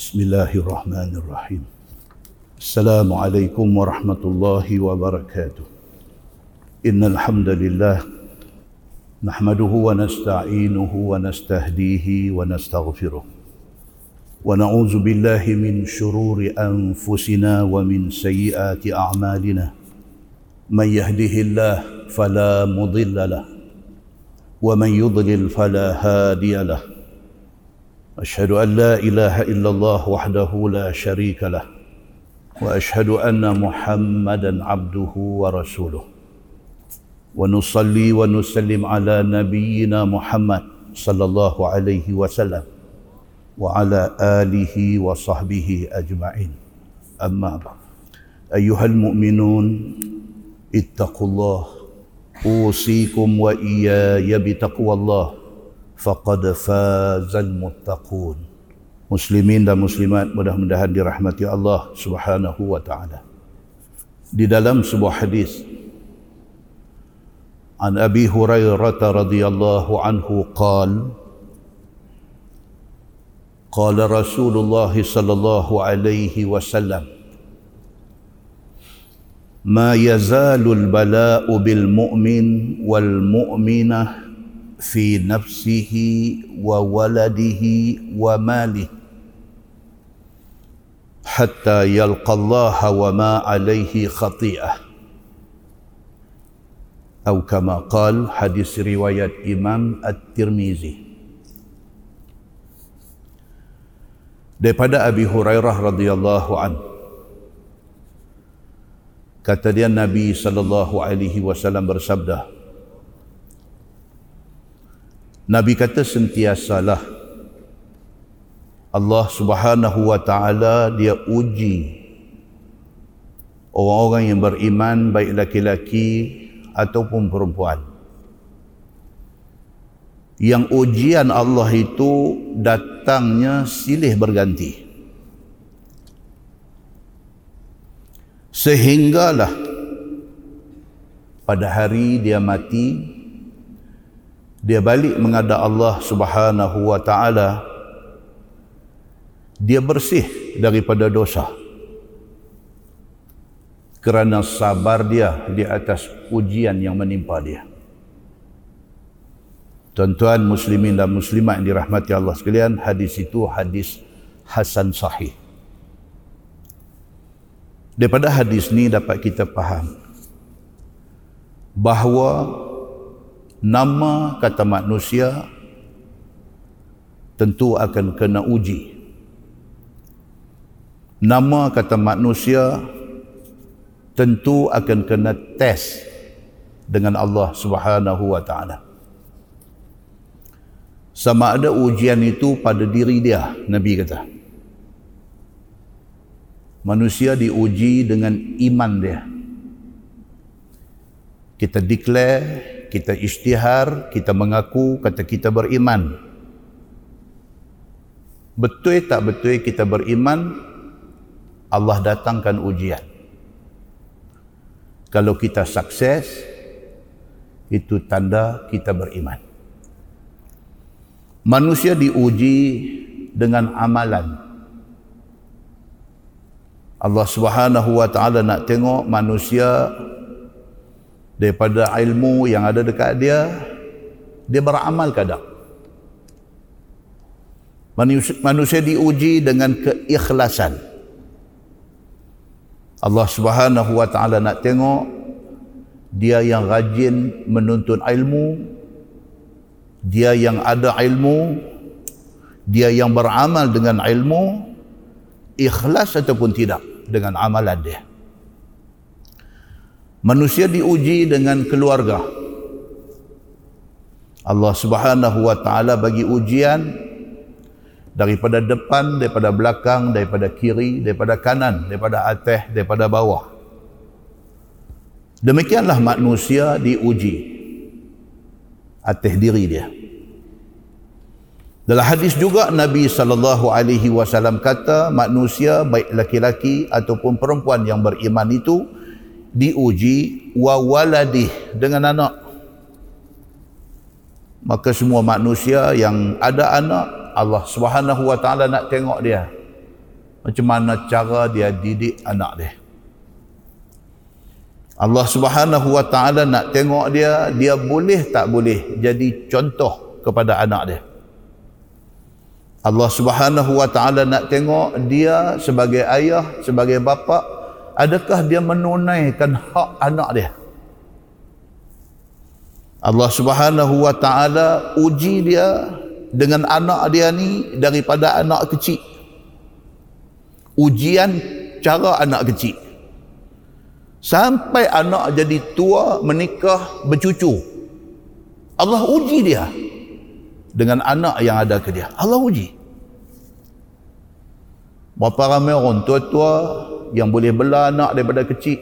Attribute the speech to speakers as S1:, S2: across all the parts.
S1: بسم الله الرحمن الرحيم السلام عليكم ورحمة الله وبركاته إن الحمد لله نحمده ونستعينه ونستهديه ونستغفره ونعوذ بالله من شرور أنفسنا ومن سيئات أعمالنا من يهده الله فلا مضل له ومن يضلل فلا هادي له أشهد أن لا إله إلا الله وحده لا شريك له وأشهد أن محمدا عبده ورسوله ونصلي ونسلم على نبينا محمد صلى الله عليه وسلم وعلى آله وصحبه أجمعين أما بعد أيها المؤمنون اتقوا الله أوصيكم وإياي بتقوى الله faqad fazal muttaqun muslimin dan muslimat mudah-mudahan dirahmati Allah Subhanahu wa taala di dalam sebuah hadis an Abi Hurairah radhiyallahu anhu qala قال رسول الله صلى الله عليه وسلم ما يزال البلاء بالمؤمن والمؤمنه fi nafsihi wa waladihi wa malih hatta yalqa Allah wa ma alayhi khati'ah. Atau kama qal hadis riwayat Imam At-Tirmizi. Daripada Abi Hurairah radhiyallahu an kata dia Nabi sallallahu alaihi wasallam bersabda Nabi kata sentiasalah Allah Subhanahu wa taala dia uji orang-orang yang beriman baik laki-laki ataupun perempuan. Yang ujian Allah itu datangnya silih berganti. Sehinggalah pada hari dia mati dia balik menghadap Allah Subhanahu wa taala. Dia bersih daripada dosa. Kerana sabar dia di atas ujian yang menimpa dia. Tuan-tuan muslimin dan muslimat yang dirahmati Allah sekalian hadis itu hadis hasan sahih. Daripada hadis ni dapat kita faham bahawa nama kata manusia tentu akan kena uji. Nama kata manusia tentu akan kena tes dengan Allah Subhanahu wa taala. Sama ada ujian itu pada diri dia, Nabi kata. Manusia diuji dengan iman dia. Kita declare kita isytihar, kita mengaku kata kita beriman. Betul tak betul kita beriman, Allah datangkan ujian. Kalau kita sukses, itu tanda kita beriman. Manusia diuji dengan amalan. Allah Subhanahu wa taala nak tengok manusia daripada ilmu yang ada dekat dia dia beramal kadang. Manusia, manusia diuji dengan keikhlasan. Allah Subhanahu wa taala nak tengok dia yang rajin menuntut ilmu dia yang ada ilmu dia yang beramal dengan ilmu ikhlas ataupun tidak dengan amalan dia Manusia diuji dengan keluarga. Allah Subhanahu wa taala bagi ujian daripada depan, daripada belakang, daripada kiri, daripada kanan, daripada atas, daripada bawah. Demikianlah manusia diuji atas diri dia. Dalam hadis juga Nabi sallallahu alaihi wasallam kata manusia baik laki-laki ataupun perempuan yang beriman itu diuji wa waladih dengan anak. Maka semua manusia yang ada anak Allah Subhanahu wa taala nak tengok dia. Macam mana cara dia didik anak dia. Allah Subhanahu wa taala nak tengok dia dia boleh tak boleh jadi contoh kepada anak dia. Allah Subhanahu wa taala nak tengok dia sebagai ayah sebagai bapa adakah dia menunaikan hak anak dia Allah Subhanahu wa taala uji dia dengan anak dia ni daripada anak kecil ujian cara anak kecil Sampai anak jadi tua, menikah, bercucu. Allah uji dia dengan anak yang ada ke dia. Allah uji. Berapa ramai orang tua-tua yang boleh bela anak daripada kecil.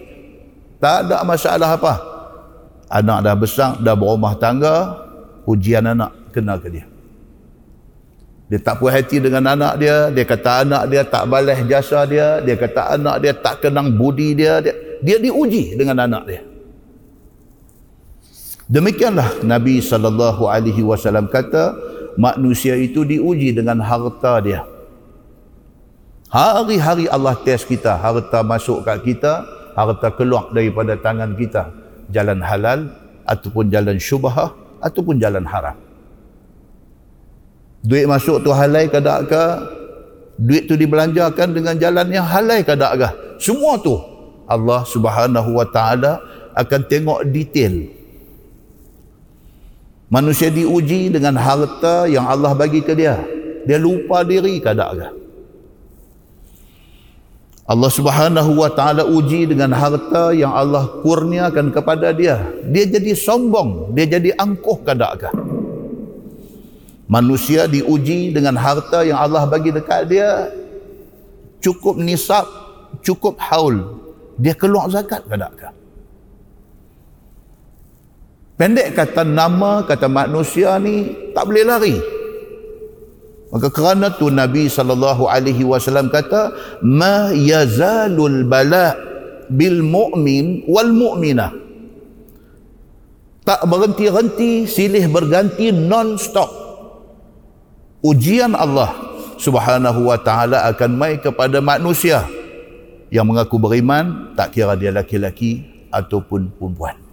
S1: Tak ada masalah apa. Anak dah besar, dah berumah tangga, ujian anak kena ke dia. Dia tak puas hati dengan anak dia, dia kata anak dia tak balas jasa dia, dia kata anak dia tak kenang budi dia, dia dia diuji dengan anak dia demikianlah Nabi sallallahu alaihi wasallam kata manusia itu diuji dengan harta dia hari-hari Allah test kita harta masuk kat kita harta keluar daripada tangan kita jalan halal ataupun jalan syubhah ataupun jalan haram duit masuk tu halal ke tak ke duit tu dibelanjakan dengan jalan yang halal ke tak ke semua tu Allah Subhanahu wa taala akan tengok detail. Manusia diuji dengan harta yang Allah bagi ke dia. Dia lupa diri kadang-kadang. Allah Subhanahu wa taala uji dengan harta yang Allah kurniakan kepada dia. Dia jadi sombong, dia jadi angkuh kadang-kadang. Manusia diuji dengan harta yang Allah bagi dekat dia cukup nisab, cukup haul, dia keluar zakat ke? Pendek kata nama, kata manusia ni tak boleh lari. Maka kerana tu Nabi sallallahu alaihi wasallam kata, "Ma yazalul bala bil mu'min wal mu'minah." Tak berhenti-henti, silih berganti non-stop. Ujian Allah Subhanahu wa taala akan mai kepada manusia yang mengaku beriman tak kira dia laki-laki ataupun perempuan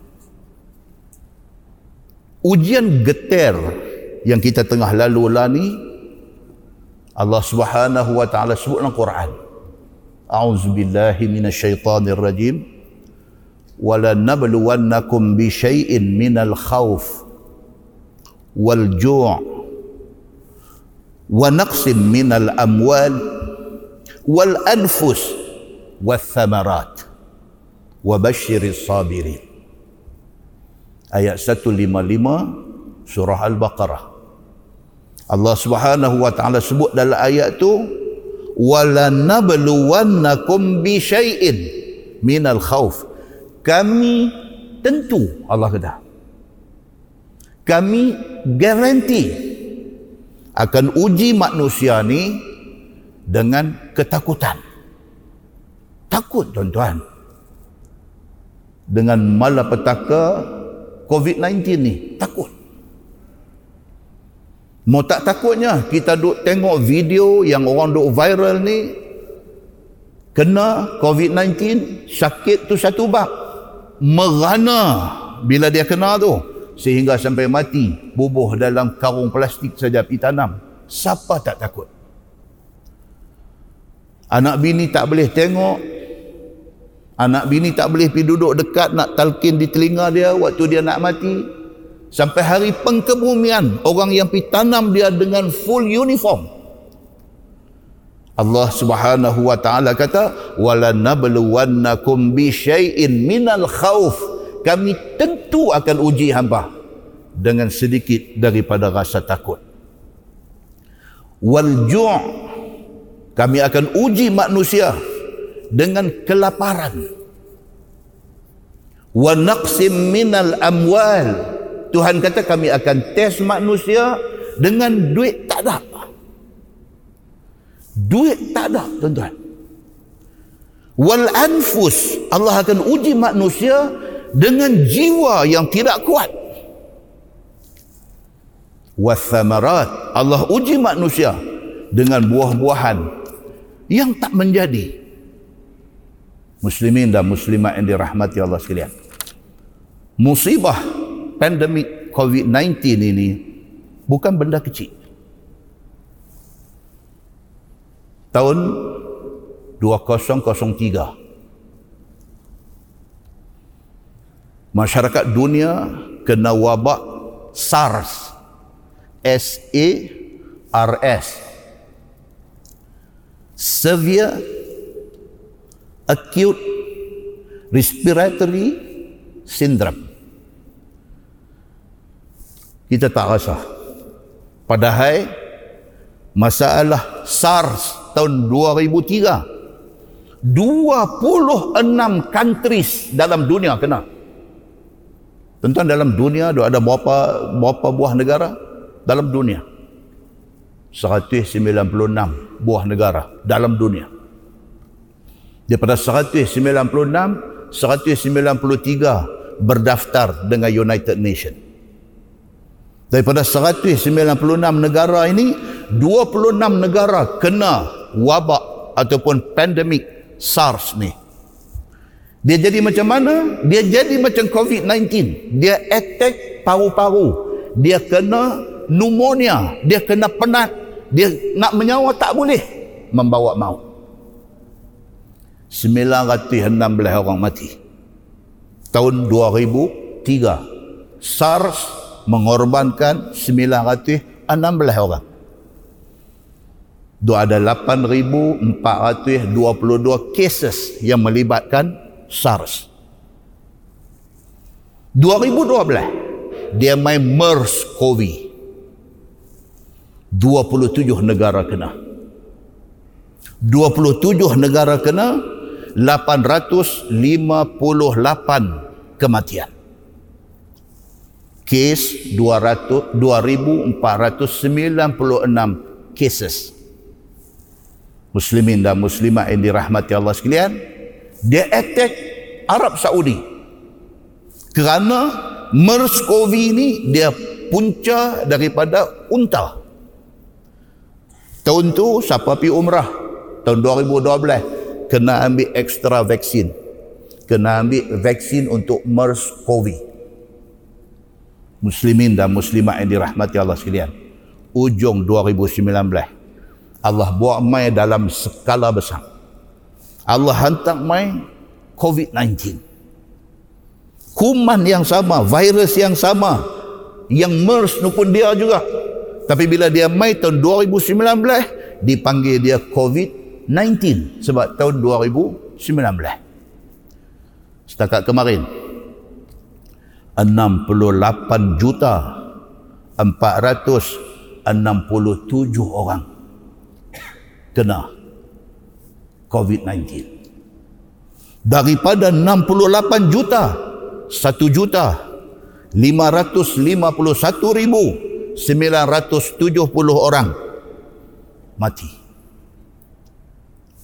S1: ujian geter yang kita tengah lalu lah ni Allah Subhanahu wa taala sebut dalam Quran A'udzubillahi minasyaitonir rajim wala nabluwannakum bi syai'in minal khawf wal ju' wa naqsim minal amwal wal anfus والثمرات وبشر الصابرين ayat 155 surah al-baqarah Allah Subhanahu wa taala sebut dalam ayat tu wala nabluwannakum bi syai'in minal khauf kami tentu Allah kata kami garanti akan uji manusia ni dengan ketakutan Takut tuan-tuan. Dengan malapetaka COVID-19 ni. Mau tak takutnya kita duk tengok video yang orang duk viral ni kena COVID-19 sakit tu satu bab. Merana bila dia kena tu sehingga sampai mati bubuh dalam karung plastik saja pi tanam. Siapa tak takut? Anak bini tak boleh tengok Anak bini tak boleh pergi duduk dekat nak talkin di telinga dia waktu dia nak mati. Sampai hari pengkebumian, orang yang pergi tanam dia dengan full uniform. Allah Subhanahu wa taala kata, "Wala nabluwannakum bi syai'in minal khauf." Kami tentu akan uji hamba dengan sedikit daripada rasa takut. Wal ju' kami akan uji manusia dengan kelaparan wa naqsim minal amwal Tuhan kata kami akan test manusia dengan duit tak ada. Duit tak ada tuan-tuan. Wal anfus Allah akan uji manusia dengan jiwa yang tidak kuat. Wathamarat Allah uji manusia dengan buah-buahan yang tak menjadi. Muslimin dan muslimat yang dirahmati Allah sekalian. Musibah pandemik COVID-19 ini bukan benda kecil. Tahun 2003 masyarakat dunia kena wabak SARS S A R S. Severe Acute Respiratory Syndrome kita tak rasa padahal masalah SARS tahun 2003 26 countries dalam dunia kena Tuan-tuan dalam dunia ada berapa berapa buah negara dalam dunia? 196 buah negara dalam dunia. Daripada 196, 193 berdaftar dengan United Nations. Daripada 196 negara ini, 26 negara kena wabak ataupun pandemik SARS ni. Dia jadi macam mana? Dia jadi macam COVID-19. Dia attack paru-paru. Dia kena pneumonia. Dia kena penat. Dia nak menyawa tak boleh. Membawa maut. 916 orang mati. Tahun 2003. SARS mengorbankan 916 orang. Dua ada 8,422 cases yang melibatkan SARS. 2012 dia main MERS-CoV. 27 negara kena. 27 negara kena 858 kematian. Kes 200 2496 cases. Muslimin dan muslimat yang dirahmati Allah sekalian, dia attack Arab Saudi. Kerana MERS-CoV ini dia punca daripada unta. Tahun tu siapa pergi umrah? Tahun 2012 kena ambil ekstra vaksin kena ambil vaksin untuk MERS-CoV muslimin dan muslimat yang dirahmati Allah sekalian ujung 2019 Allah buat mai dalam skala besar Allah hantar main COVID-19. Kuman yang sama, virus yang sama, yang MERS pun dia juga. Tapi bila dia main tahun 2019, dipanggil dia COVID-19 sebab tahun 2019. Setakat kemarin, 68 juta 467 orang kena COVID-19. Daripada 68 juta, 1 juta 551 ribu 970 orang mati.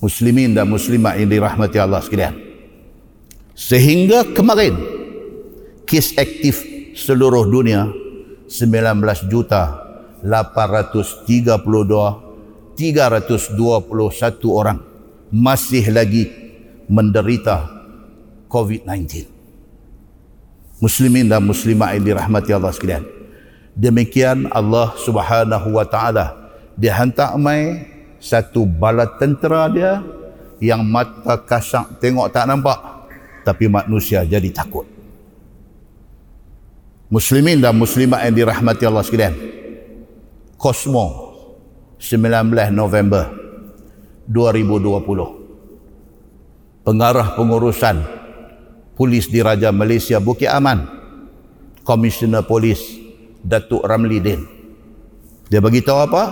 S1: Muslimin dan muslimat yang dirahmati Allah sekalian. Sehingga kemarin, kes aktif seluruh dunia 19 juta 832 321 orang masih lagi menderita COVID-19. Muslimin dan muslimat yang dirahmati Allah sekalian. Demikian Allah Subhanahu wa taala dia hantar mai satu bala tentera dia yang mata kasang tengok tak nampak tapi manusia jadi takut. Muslimin dan muslimat yang dirahmati Allah sekalian. Kosmo 19 November 2020 pengarah pengurusan polis diraja Malaysia Bukit Aman Komisioner Polis Datuk Ramli Din dia bagi tahu apa?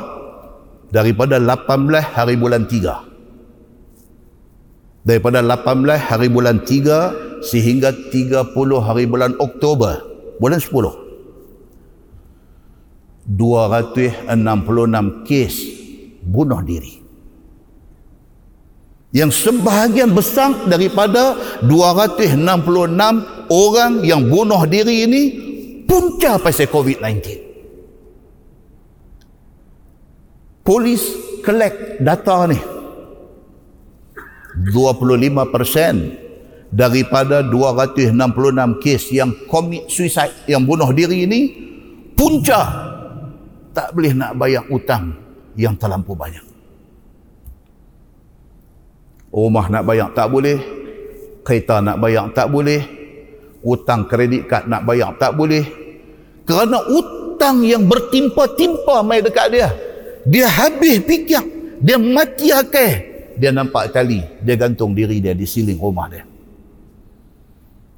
S1: Daripada 18 hari bulan 3 daripada 18 hari bulan 3 sehingga 30 hari bulan Oktober bulan 10 266 kes bunuh diri yang sebahagian besar daripada 266 orang yang bunuh diri ini punca pasal COVID-19. Polis collect data ni. 25% daripada 266 kes yang commit suicide yang bunuh diri ini punca tak boleh nak bayar utang yang terlampau banyak. Rumah nak bayar tak boleh kereta nak bayar tak boleh utang kredit kad nak bayar tak boleh. Kerana utang yang bertimpa-timpa mai dekat dia dia habis fikir dia mati akal. Dia nampak tali dia gantung diri dia di siling rumah dia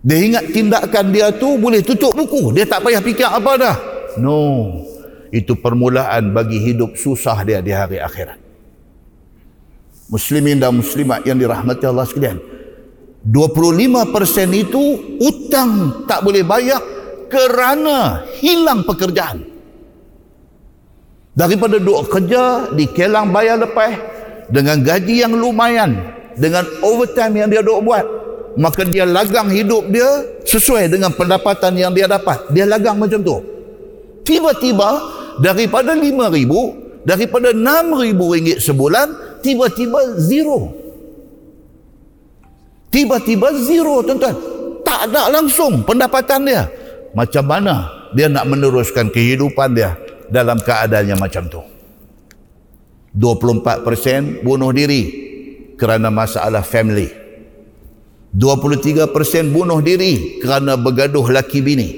S1: dia ingat tindakan dia tu boleh tutup buku. Dia tak payah fikir apa dah. No. Itu permulaan bagi hidup susah dia di hari akhirat. Muslimin dan muslimat yang dirahmati Allah sekalian 25% itu utang tak boleh bayar kerana hilang pekerjaan. Daripada duk kerja di kelang bayar lepas dengan gaji yang lumayan dengan overtime yang dia duk buat maka dia lagang hidup dia sesuai dengan pendapatan yang dia dapat. Dia lagang macam tu. Tiba-tiba daripada lima ribu daripada enam ribu ringgit sebulan tiba-tiba zero. Tiba-tiba zero tuan-tuan. Tak ada langsung pendapatan dia. Macam mana dia nak meneruskan kehidupan dia dalam keadaan yang macam tu? 24% bunuh diri kerana masalah family 23% bunuh diri kerana bergaduh laki bini.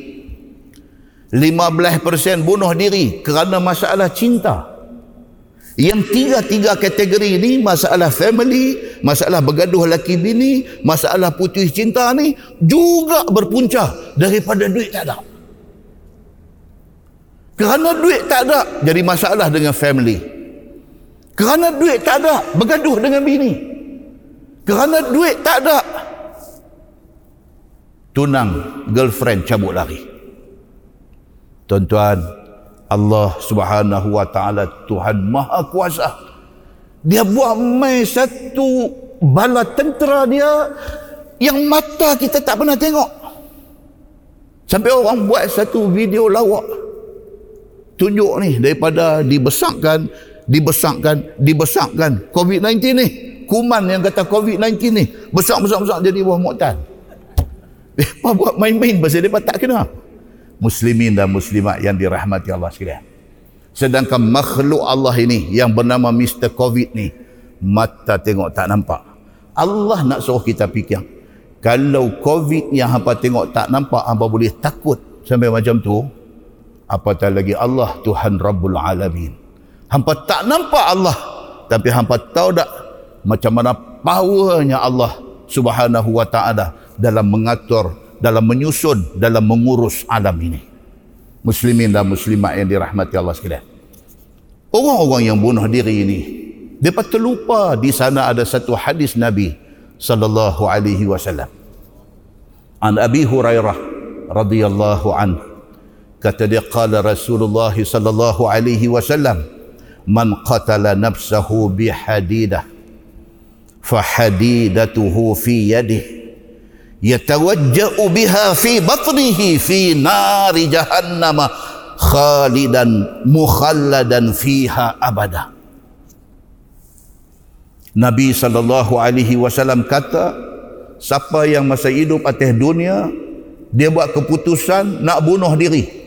S1: 15% bunuh diri kerana masalah cinta. Yang tiga-tiga kategori ini masalah family masalah bergaduh laki bini masalah putus cinta ni juga berpunca daripada duit tak ada. Kerana duit tak ada jadi masalah dengan family. Kerana duit tak ada, bergaduh dengan bini. Kerana duit tak ada, tunang girlfriend cabut lari. Tuan-tuan, Allah Subhanahu wa taala Tuhan Maha Kuasa. Dia buat mai satu bala tentera dia yang mata kita tak pernah tengok. Sampai orang buat satu video lawak tunjuk ni daripada dibesarkan dibesarkan dibesarkan COVID-19 ni kuman yang kata COVID-19 ni besar-besar-besar jadi buah mu'tan apa buat main-main pasal dia tak kena muslimin dan muslimat yang dirahmati Allah sekalian sedangkan makhluk Allah ini yang bernama Mr. COVID ni mata tengok tak nampak Allah nak suruh kita fikir kalau COVID yang hampa tengok tak nampak hampa boleh takut sampai macam tu apatah lagi Allah Tuhan Rabbul Alamin Hampa tak nampak Allah. Tapi hampa tahu tak macam mana powernya Allah subhanahu wa ta'ala dalam mengatur, dalam menyusun, dalam mengurus alam ini. Muslimin dan muslimat yang dirahmati Allah sekalian. Orang-orang yang bunuh diri ini, dia terlupa di sana ada satu hadis Nabi sallallahu alaihi wasallam. An Abi Hurairah radhiyallahu anhu kata dia qala Rasulullah sallallahu alaihi wasallam man qatala nafsahu bihadidah fahadidatuhu fi yadih yatawajja'u biha fi batnihi fi nari jahannam khalidan mukhalladan fiha abada Nabi sallallahu alaihi wasallam kata siapa yang masa hidup atas dunia dia buat keputusan nak bunuh diri.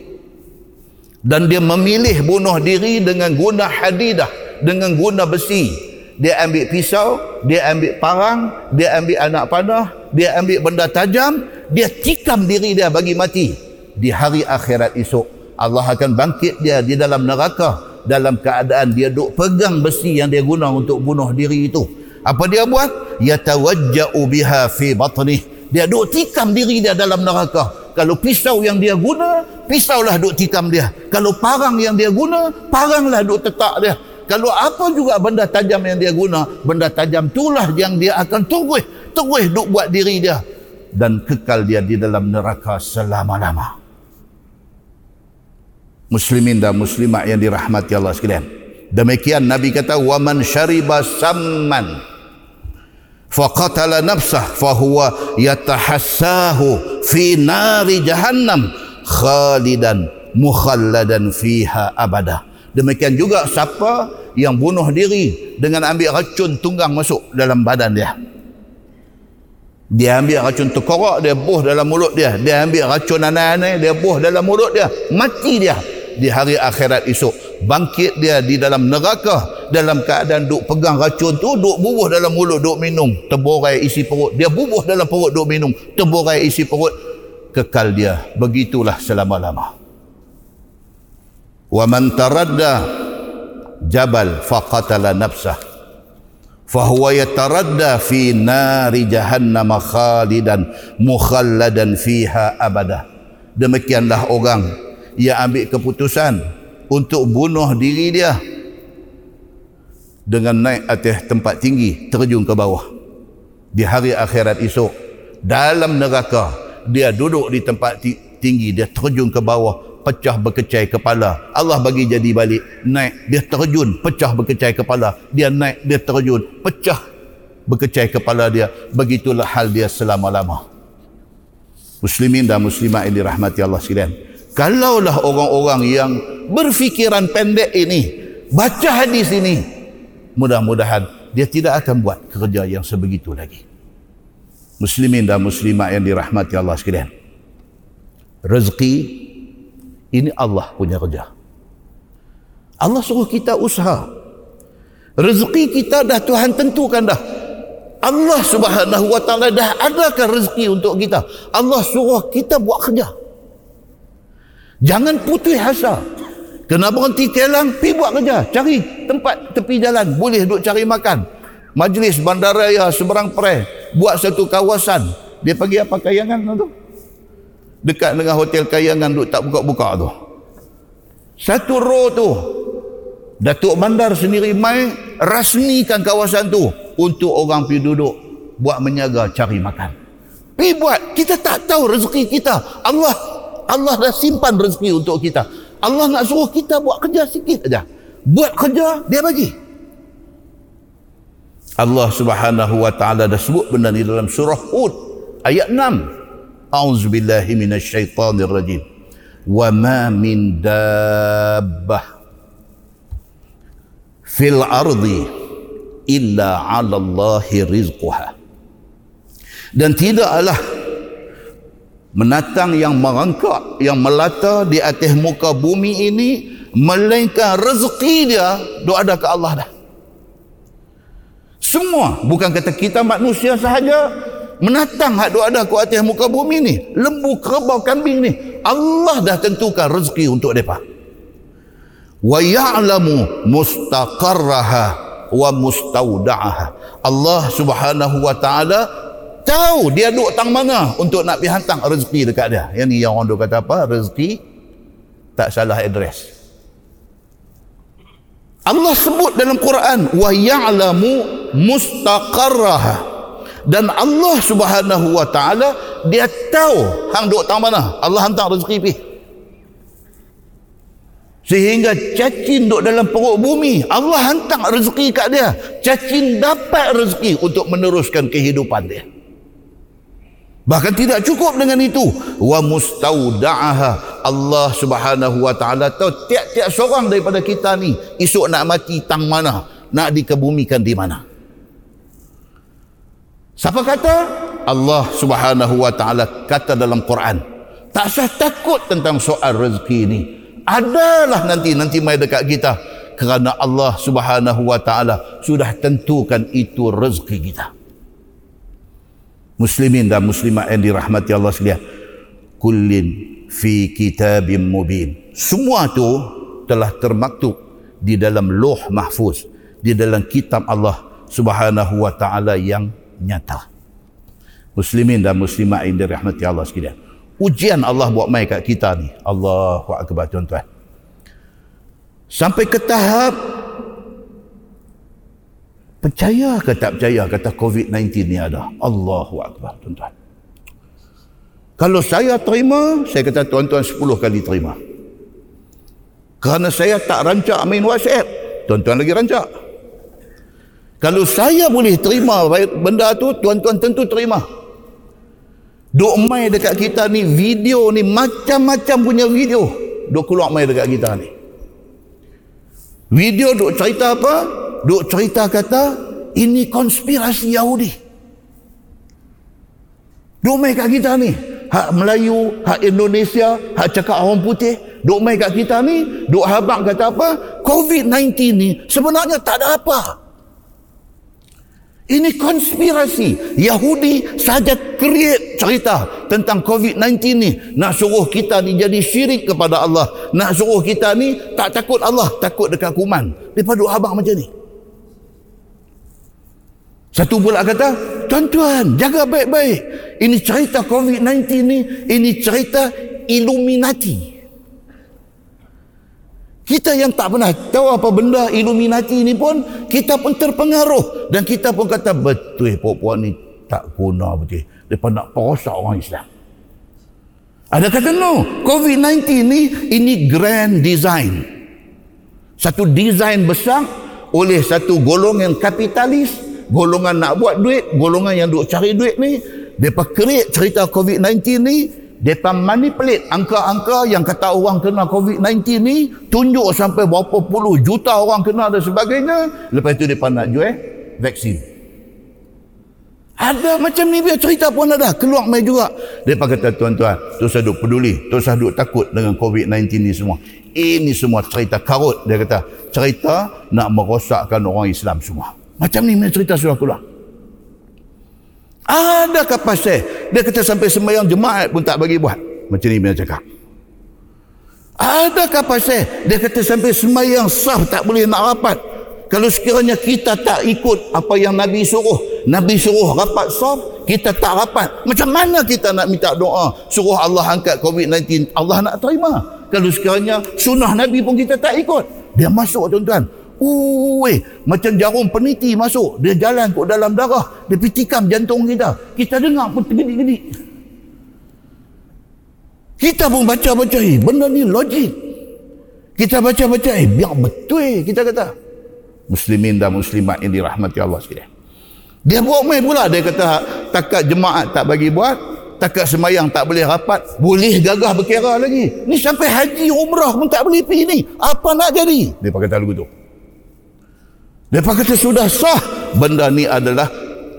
S1: Dan dia memilih bunuh diri dengan guna hadidah dengan guna besi. Dia ambil pisau dia ambil parang dia ambil anak panah dia ambil benda tajam dia tikam diri dia bagi mati. Di hari akhirat esok Allah akan bangkit dia di dalam neraka. Dalam keadaan dia duk pegang besi yang dia guna untuk bunuh diri itu. Apa dia buat? Yatawajja'u biha fi batnih dia duk tikam diri dia dalam neraka. Kalau pisau yang dia guna, pisaulah duk tikam dia. Kalau parang yang dia guna, paranglah duk tetak dia. Kalau apa juga benda tajam yang dia guna, benda tajam itulah yang dia akan tunggu, terus duk buat diri dia dan kekal dia di dalam neraka selama-lama. Muslimin dan muslimat yang dirahmati Allah sekalian. Demikian Nabi kata Waman syariba samman faqatala nafsah fa huwa yatahassahu fi nari jahannam khalidan mukhalladan fiha abada. Demikian juga siapa yang bunuh diri dengan ambil racun tunggang masuk dalam badan dia. Dia ambil racun tekorak, dia buh dalam mulut dia. Dia ambil racun aneh-aneh, dia buh dalam mulut dia. Mati dia di hari akhirat esok. Bangkit dia di dalam neraka. Dalam keadaan duk pegang racun tu, duk bubuh dalam mulut, duk minum. Terborai isi perut. Dia bubuh dalam perut, duk minum. Terborai isi perut. Kekal dia. Begitulah selama-lama. Wa man taradda jabal faqatala nafsah fahuwa yataradda fi nari jahannam khalidan mukhalladan fiha abada demikianlah orang yang ambil keputusan untuk bunuh diri dia dengan naik atas tempat tinggi terjun ke bawah. Di hari akhirat esok dalam neraka dia duduk di tempat tinggi dia terjun ke bawah pecah berkecai kepala. Allah bagi jadi balik. Naik, dia terjun, pecah berkecai kepala. Dia naik, dia terjun, pecah berkecai kepala dia. Begitulah hal dia selama-lama. Muslimin dan muslimat yang dirahmati Allah sekalian. Kalaulah orang-orang yang berfikiran pendek ini, baca hadis ini, mudah-mudahan dia tidak akan buat kerja yang sebegitu lagi. Muslimin dan muslimat yang dirahmati Allah sekalian. Rezeki ini Allah punya kerja. Allah suruh kita usaha. Rezeki kita dah Tuhan tentukan dah. Allah subhanahu wa ta'ala dah adakan rezeki untuk kita. Allah suruh kita buat kerja. Jangan putus asa. Kena berhenti kelang, pergi buat kerja. Cari tempat tepi jalan. Boleh duduk cari makan. Majlis bandaraya seberang perai. Buat satu kawasan. Dia pergi apa kayangan tu? Dekat dengan hotel kayangan duk tak buka-buka tu. Satu row tu Datuk Bandar sendiri mai rasmikan kawasan tu untuk orang pergi duduk buat menyaga cari makan. Pergi buat kita tak tahu rezeki kita. Allah Allah dah simpan rezeki untuk kita. Allah nak suruh kita buat kerja sikit aja. Buat kerja dia bagi. Allah subhanahu wa ta'ala dah sebut benda ni dalam surah Hud ayat 6 A'udzubillahi بالله rajim. Wa ma min dabbah fil ardi illa 'ala على rizquha. dan tidaklah menatang yang merangkak yang melata di atas muka bumi ini melainkan rezeki dia doa ada ke Allah dah semua bukan kata kita manusia sahaja menatang hak ada ku atas muka bumi ni. Lembu kerbau kambing ni. Allah dah tentukan rezeki untuk mereka. Wa ya'lamu mustaqarraha wa mustauda'aha Allah subhanahu wa ta'ala tahu dia duduk tang mana untuk nak pergi hantar rezeki dekat dia. Yang ni yang orang duk kata apa? Rezeki tak salah address. Allah sebut dalam Quran wa ya'lamu mustaqarraha dan Allah Subhanahu wa taala dia tahu hang duk tang mana. Allah hantar rezeki pi. Sehingga cacing duk dalam perut bumi Allah hantar rezeki kat dia. Cacing dapat rezeki untuk meneruskan kehidupan dia. Bahkan tidak cukup dengan itu. Wa mustauda'aha Allah Subhanahu wa taala tahu tiap-tiap seorang daripada kita ni esok nak mati tang mana? Nak dikebumikan di mana Siapa kata? Allah Subhanahu wa taala kata dalam Quran. Tak usah takut tentang soal rezeki ini. Adalah nanti nanti mai dekat kita kerana Allah Subhanahu wa taala sudah tentukan itu rezeki kita. Muslimin dan muslimat yang dirahmati Allah sekalian. Kullin fi kitabim mubin. Semua tu telah termaktub di dalam Loh Mahfuz, di dalam kitab Allah Subhanahu wa taala yang nyata. Muslimin dan muslimat yang dirahmati Allah sekalian. Ujian Allah buat mai kat kita ni. Allahu akbar tuan-tuan. Sampai ke tahap percaya ke tak percaya kata COVID-19 ni ada. Allahu akbar tuan-tuan. Kalau saya terima, saya kata tuan-tuan 10 kali terima. Kerana saya tak rancak main WhatsApp, tuan-tuan lagi rancak. Kalau saya boleh terima benda tu, tuan-tuan tentu terima. Duk mai dekat kita ni video ni macam-macam punya video. Duk keluar mai dekat kita ni. Video duk cerita apa? Duk cerita kata ini konspirasi Yahudi. Duk main kat kita ni. Hak Melayu, hak Indonesia, hak cakap orang putih. Duk main kat kita ni. Duk habang kata apa? COVID-19 ni sebenarnya tak ada apa. Ini konspirasi. Yahudi saja create cerita tentang COVID-19 ni. Nak suruh kita ni jadi syirik kepada Allah. Nak suruh kita ni tak takut Allah, takut dekat kuman. Lepas duk habang macam ni. Satu pula kata, tuan-tuan, jaga baik-baik. Ini cerita COVID-19 ni, ini cerita Illuminati. Kita yang tak pernah tahu apa benda Illuminati ni pun, kita pun terpengaruh. Dan kita pun kata, betul puan-puan ni tak guna betul. Lepas nak perosak orang Islam. Ada kata no, COVID-19 ni, ini grand design. Satu design besar oleh satu golongan kapitalis, golongan nak buat duit, golongan yang duk cari duit ni, mereka create cerita COVID-19 ni, mereka manipulate angka-angka yang kata orang kena COVID-19 ni tunjuk sampai berapa puluh juta orang kena dan sebagainya. Lepas itu mereka nak jual vaksin. Ada macam ni biar cerita pun ada. Keluar main juga. Mereka kata tuan-tuan, tu saya duk peduli. Tu saya duk takut dengan COVID-19 ni semua. Ini semua cerita karut. Dia kata, cerita nak merosakkan orang Islam semua. Macam ni cerita sudah keluar. Adakah pasal? Dia kata sampai sembahyang jemaat pun tak bagi buat. Macam ni dia cakap. Adakah pasal? Dia kata sampai sembahyang sah tak boleh nak rapat. Kalau sekiranya kita tak ikut apa yang Nabi suruh. Nabi suruh rapat sah, kita tak rapat. Macam mana kita nak minta doa? Suruh Allah angkat COVID-19. Allah nak terima. Kalau sekiranya sunnah Nabi pun kita tak ikut. Dia masuk tuan-tuan. Ui, macam jarum peniti masuk. Dia jalan ke dalam darah. Dia pitikam jantung kita. Kita dengar pun tergedik-gedik. Kita pun baca-baca. Eh, benda ni logik. Kita baca-baca. Eh, biar betul kita kata. Muslimin dan muslimat yang dirahmati Allah sekalian. Dia buat main pula. Dia kata takat jemaat tak bagi buat. Takat semayang tak boleh rapat. Boleh gagah berkira lagi. Ni sampai haji umrah pun tak boleh pergi ni. Apa nak jadi? Dia pakai lagu tu. Mereka kata sudah sah. Benda ni adalah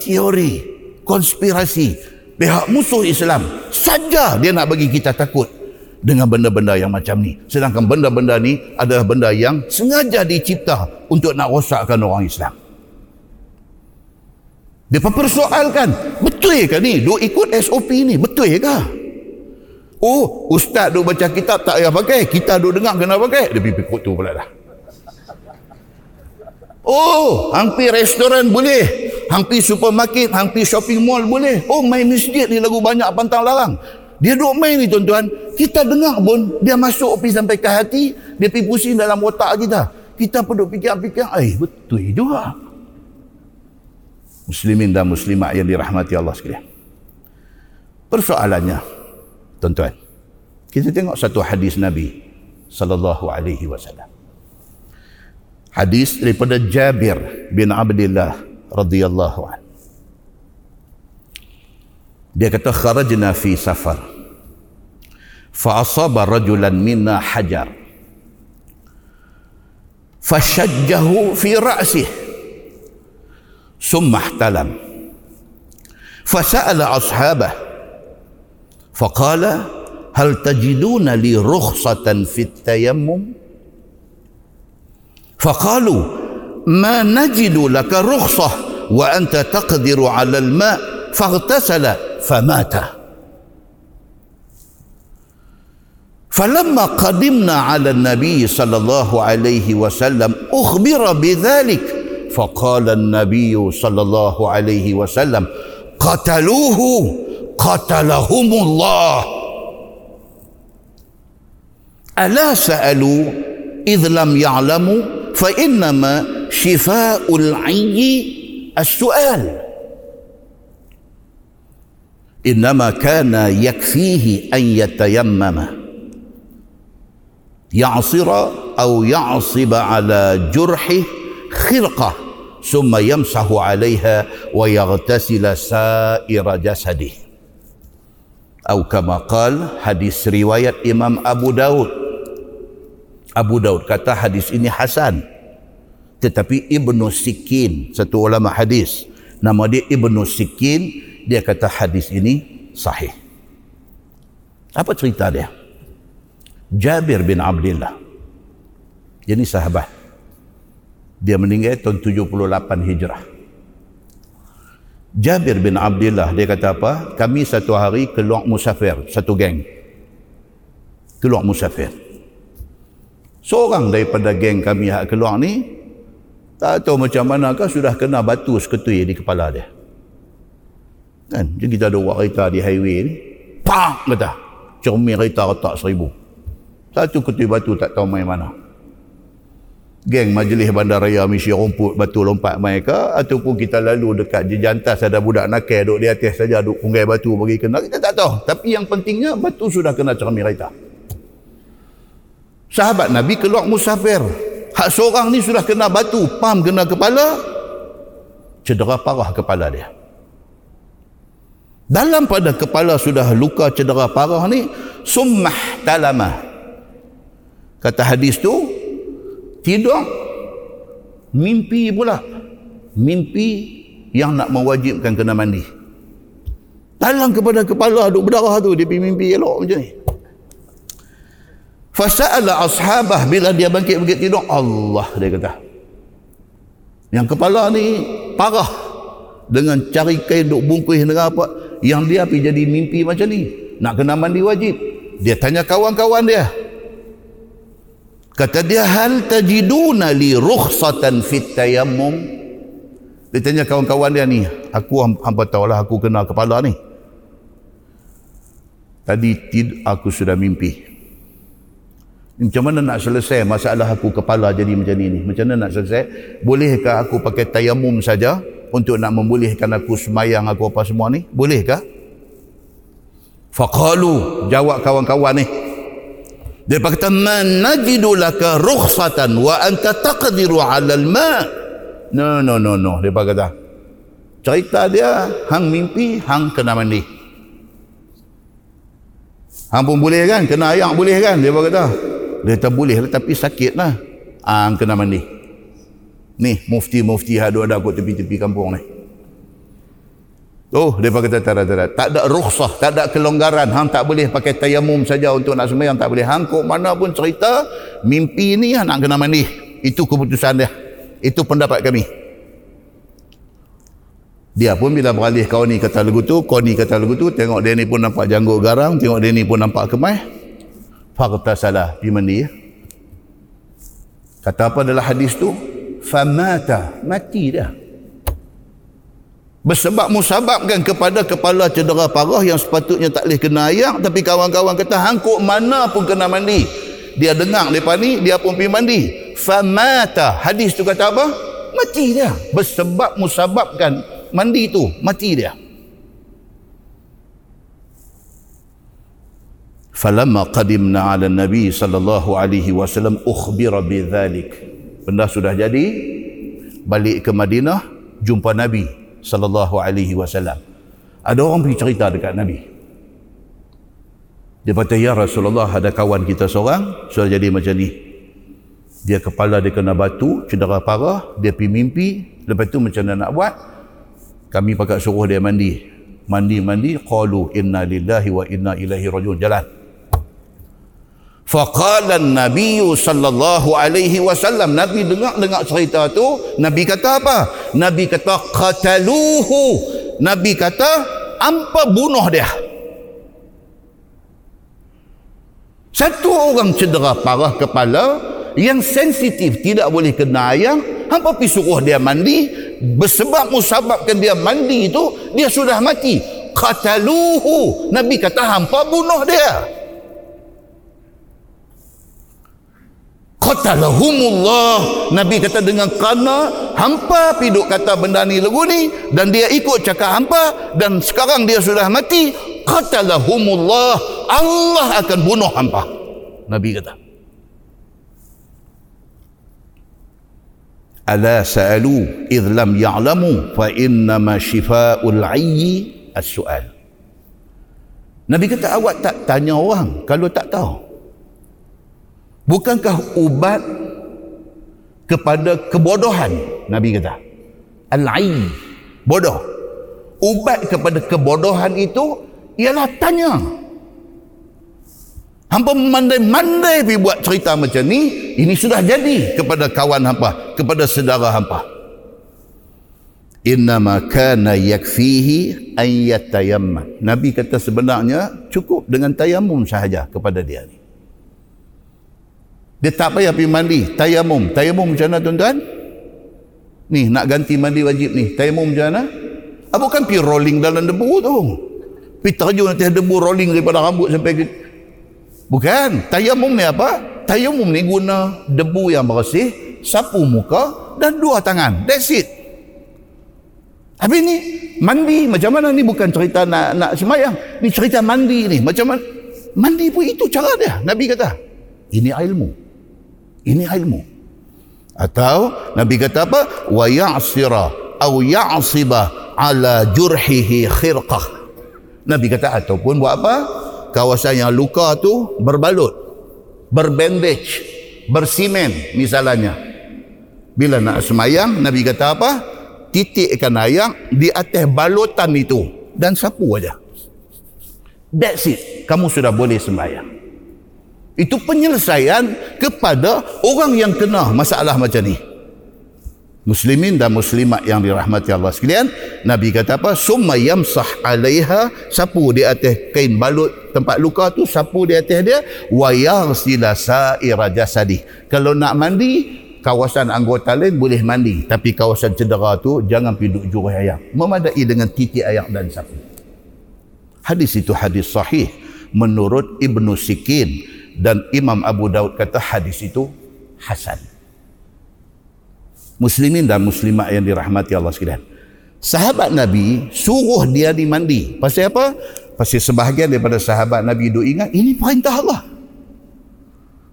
S1: teori, konspirasi. Pihak musuh Islam saja dia nak bagi kita takut dengan benda-benda yang macam ni. Sedangkan benda-benda ni adalah benda yang sengaja dicipta untuk nak rosakkan orang Islam. Dia persoalkan, betul ke ni? Duk ikut SOP ni, betul ke? Oh, ustaz duk baca kitab tak payah pakai. Kita duk dengar kena pakai. Dia pergi tu pula dah. Oh, hampir restoran boleh. Hampir supermarket, hampir shopping mall boleh. Oh, main masjid ni lagu banyak pantang larang. Dia duduk main ni tuan-tuan. Kita dengar pun, dia masuk pergi sampai ke hati, dia pergi pusing dalam otak kita. Kita pun duduk fikir-fikir, eh betul juga. Muslimin dan muslimat yang dirahmati Allah sekalian. Persoalannya, tuan-tuan. Kita tengok satu hadis Nabi sallallahu alaihi wasallam hadis daripada Jabir bin Abdullah radhiyallahu anhu dia kata kharajna fi safar. Fa asaba rajulan minna hajar. Fashajjahu fi ra'sih. Summa ihtalam. Fasa'ala ashabah faqala hal tajiduna li rukhsatan fit tayammum? فقالوا ما نجد لك رخصة وأنت تقدر على الماء. فاغتسل فمات. فلما قدمنا على النبي صلى الله عليه وسلم أخبر بذلك فقال النبي صلى الله عليه وسلم قتلوه قتلهم الله. ألا سألوا إذ لم يعلموا؟ فإنما شفاء العي السؤال. إنما كان يكفيه أن يتيمم. يعصر أو يعصب على جرحه خرقة ثم يمسح عليها ويغتسل سائر جسده. أو كما قال حديث رواية إمام أبو داود Abu Daud kata hadis ini Hasan. Tetapi Ibnu Sikin, satu ulama hadis, nama dia Ibnu Sikin, dia kata hadis ini sahih. Apa cerita dia? Jabir bin Abdullah. Ni sahabat. Dia meninggal tahun 78 Hijrah. Jabir bin Abdullah dia kata apa? Kami satu hari keluar musafir, satu geng. Keluar musafir. Seorang daripada geng kami yang keluar ni tak tahu macam manakah sudah kena batu seketui di kepala dia. Kan? Jadi kita ada buat kereta di highway ni. Pak! Kata. Cermin kereta retak seribu. Satu ketui batu tak tahu main mana geng majlis bandaraya misi rumput batu lompat mereka ataupun kita lalu dekat jejantas ada budak nakal duduk di atas saja duduk punggai batu bagi kena kita tak tahu tapi yang pentingnya batu sudah kena cermin kereta sahabat Nabi keluar musafir. Hak seorang ni sudah kena batu pam kena kepala cedera parah kepala dia. Dalam pada kepala sudah luka cedera parah ni summah talamah kata hadis tu tidur mimpi pula. Mimpi yang nak mewajibkan kena mandi. Dalam kepada kepala duk berdarah tu dia mimpi elok macam ni fasa'ala ashabah bila dia bangkit-bangkit tidur Allah dia kata yang kepala ni parah dengan cari kain duk bungkus dengan apa yang dia pergi jadi mimpi macam ni nak kena mandi wajib dia tanya kawan-kawan dia Kata dia hal tajiduna li rukhsatan fit tayammum. Dia tanya kawan-kawan dia ni, aku hampa tahulah aku kena kepala ni. Tadi aku sudah mimpi. Macam mana nak selesai masalah aku kepala jadi macam ni ni? Macam mana nak selesai? Bolehkah aku pakai tayamum saja untuk nak membolehkan aku semayang aku apa semua ni? Bolehkah? Faqalu jawab kawan-kawan ni. Dia kata man najidu laka rukhsatan wa anta taqdiru 'ala al-ma. No no no no dia kata. Cerita dia hang mimpi hang kena mandi. Hang pun boleh kan kena ayak boleh kan dia kata. Dia kata boleh tapi sakit lah. Hang kena mandi. Ni mufti-mufti ada ada kat tepi-tepi kampung ni. Oh, dia kata tak ada, tak ada. Rukhsah, tak ada kelonggaran. Hang tak boleh pakai tayamum saja untuk nak sembahyang, tak boleh. Hang kok mana pun cerita, mimpi ni nak kena mandi. Itu keputusan dia. Itu pendapat kami. Dia pun bila beralih kau ni kata lagu tu, kau ni kata lagu tu, tengok dia ni pun nampak janggut garang, tengok dia ni pun nampak kemai. Fakta salah, pergi mandi ya. Kata apa adalah hadis tu? Famata, mati dah. Bersebab musababkan kepada kepala cedera parah yang sepatutnya tak boleh kena ayak tapi kawan-kawan kata hangkuk mana pun kena mandi. Dia dengar lepas ni dia pun pergi mandi. Famata. Hadis tu kata apa? Mati dia bersebab musababkan mandi tu mati dia falamma qadimna ala nabi sallallahu alaihi wasallam ukhbira bidzalik benda sudah jadi balik ke Madinah jumpa nabi sallallahu alaihi wasallam. Ada orang pergi cerita dekat Nabi. Dia kata, Ya Rasulullah, ada kawan kita seorang, sudah jadi macam ni. Dia kepala dia kena batu, cedera parah, dia pergi mimpi, lepas tu macam mana nak buat? Kami pakai suruh dia mandi. Mandi-mandi, qalu inna lillahi wa inna ilaihi rajun. Jalan. Faqala Nabi sallallahu alaihi wasallam Nabi dengar dengar cerita tu Nabi kata apa? Nabi kata qataluhu. Nabi kata ampa bunuh dia. Satu orang cedera parah kepala yang sensitif tidak boleh kena ayam hampa pergi suruh dia mandi bersebab musababkan dia mandi itu dia sudah mati qataluhu nabi kata hampa bunuh dia qatalahumullah Nabi kata dengan kerana hampa piduk kata benda ni lagu ni dan dia ikut cakap hampa dan sekarang dia sudah mati qatalahumullah Allah akan bunuh hampa. Nabi kata. Ala sa'alu idh lam ya'lamu fa innama shifa'ul 'ayyi as-su'al. Nabi kata awak tak tanya orang kalau tak tahu Bukankah ubat kepada kebodohan? Nabi kata. Al-ain. Bodoh. Ubat kepada kebodohan itu ialah tanya. Hampa mandai-mandai pergi buat cerita macam ni, ini sudah jadi kepada kawan hampa, kepada saudara hampa. Innama kana yakfihi an yatayammam. Nabi kata sebenarnya cukup dengan tayamum sahaja kepada dia ni. Dia tak payah pergi mandi, tayamum. Tayamum macam mana tuan-tuan? Ni nak ganti mandi wajib ni. Tayamum macam mana? Ah, bukan pergi rolling dalam debu tu. Pergi terjun nanti debu rolling daripada rambut sampai ke Bukan. Tayamum ni apa? Tayamum ni guna debu yang bersih, sapu muka dan dua tangan. That's it. Habis ni mandi macam mana ni bukan cerita nak nak semayang. Ni cerita mandi ni. Macam mana? Mandi pun itu cara dia. Nabi kata. Ini ilmu. Ini ilmu. Atau Nabi kata apa? Wa ya'sira au ya'siba ala jurhihi khirqah. Nabi kata ataupun buat apa? kawasan yang luka tu berbalut berbandage bersimen misalnya bila nak semayang Nabi kata apa titikkan air di atas balutan itu dan sapu aja that's it kamu sudah boleh sembahyang itu penyelesaian kepada orang yang kena masalah macam ni. Muslimin dan muslimat yang dirahmati Allah sekalian Nabi kata apa? Summa yamsah alaiha sapu di atas kain balut tempat luka tu sapu di atas dia wa yaghsila sa'ira jasadi. Kalau nak mandi kawasan anggota lain boleh mandi tapi kawasan cedera tu jangan pergi duduk jurus air memadai dengan titik air dan sapu. Hadis itu hadis sahih. Menurut Ibnu Sikin dan Imam Abu Daud kata hadis itu hasan muslimin dan muslimat yang dirahmati Allah sekalian. Sahabat Nabi suruh dia dimandi. Pasal apa? Pasal sebahagian daripada sahabat Nabi itu ingat ini perintah Allah.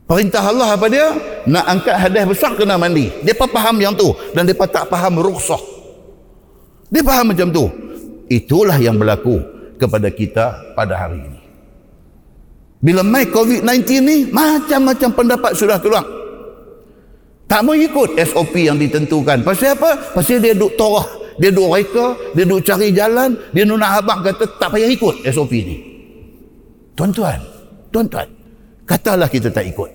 S1: Perintah Allah apa dia? Nak angkat hadiah besar kena mandi. Dia faham yang tu dan dia tak faham rukhsah. Dia faham macam tu. Itulah yang berlaku kepada kita pada hari ini. Bila mai COVID-19 ni, macam-macam pendapat sudah keluar. Tak mau ikut SOP yang ditentukan. Pasal apa? Pasal dia duduk torah. Dia duduk reka. Dia duduk cari jalan. Dia nak abang kata tak payah ikut SOP ni. Tuan-tuan. Tuan-tuan. Katalah kita tak ikut.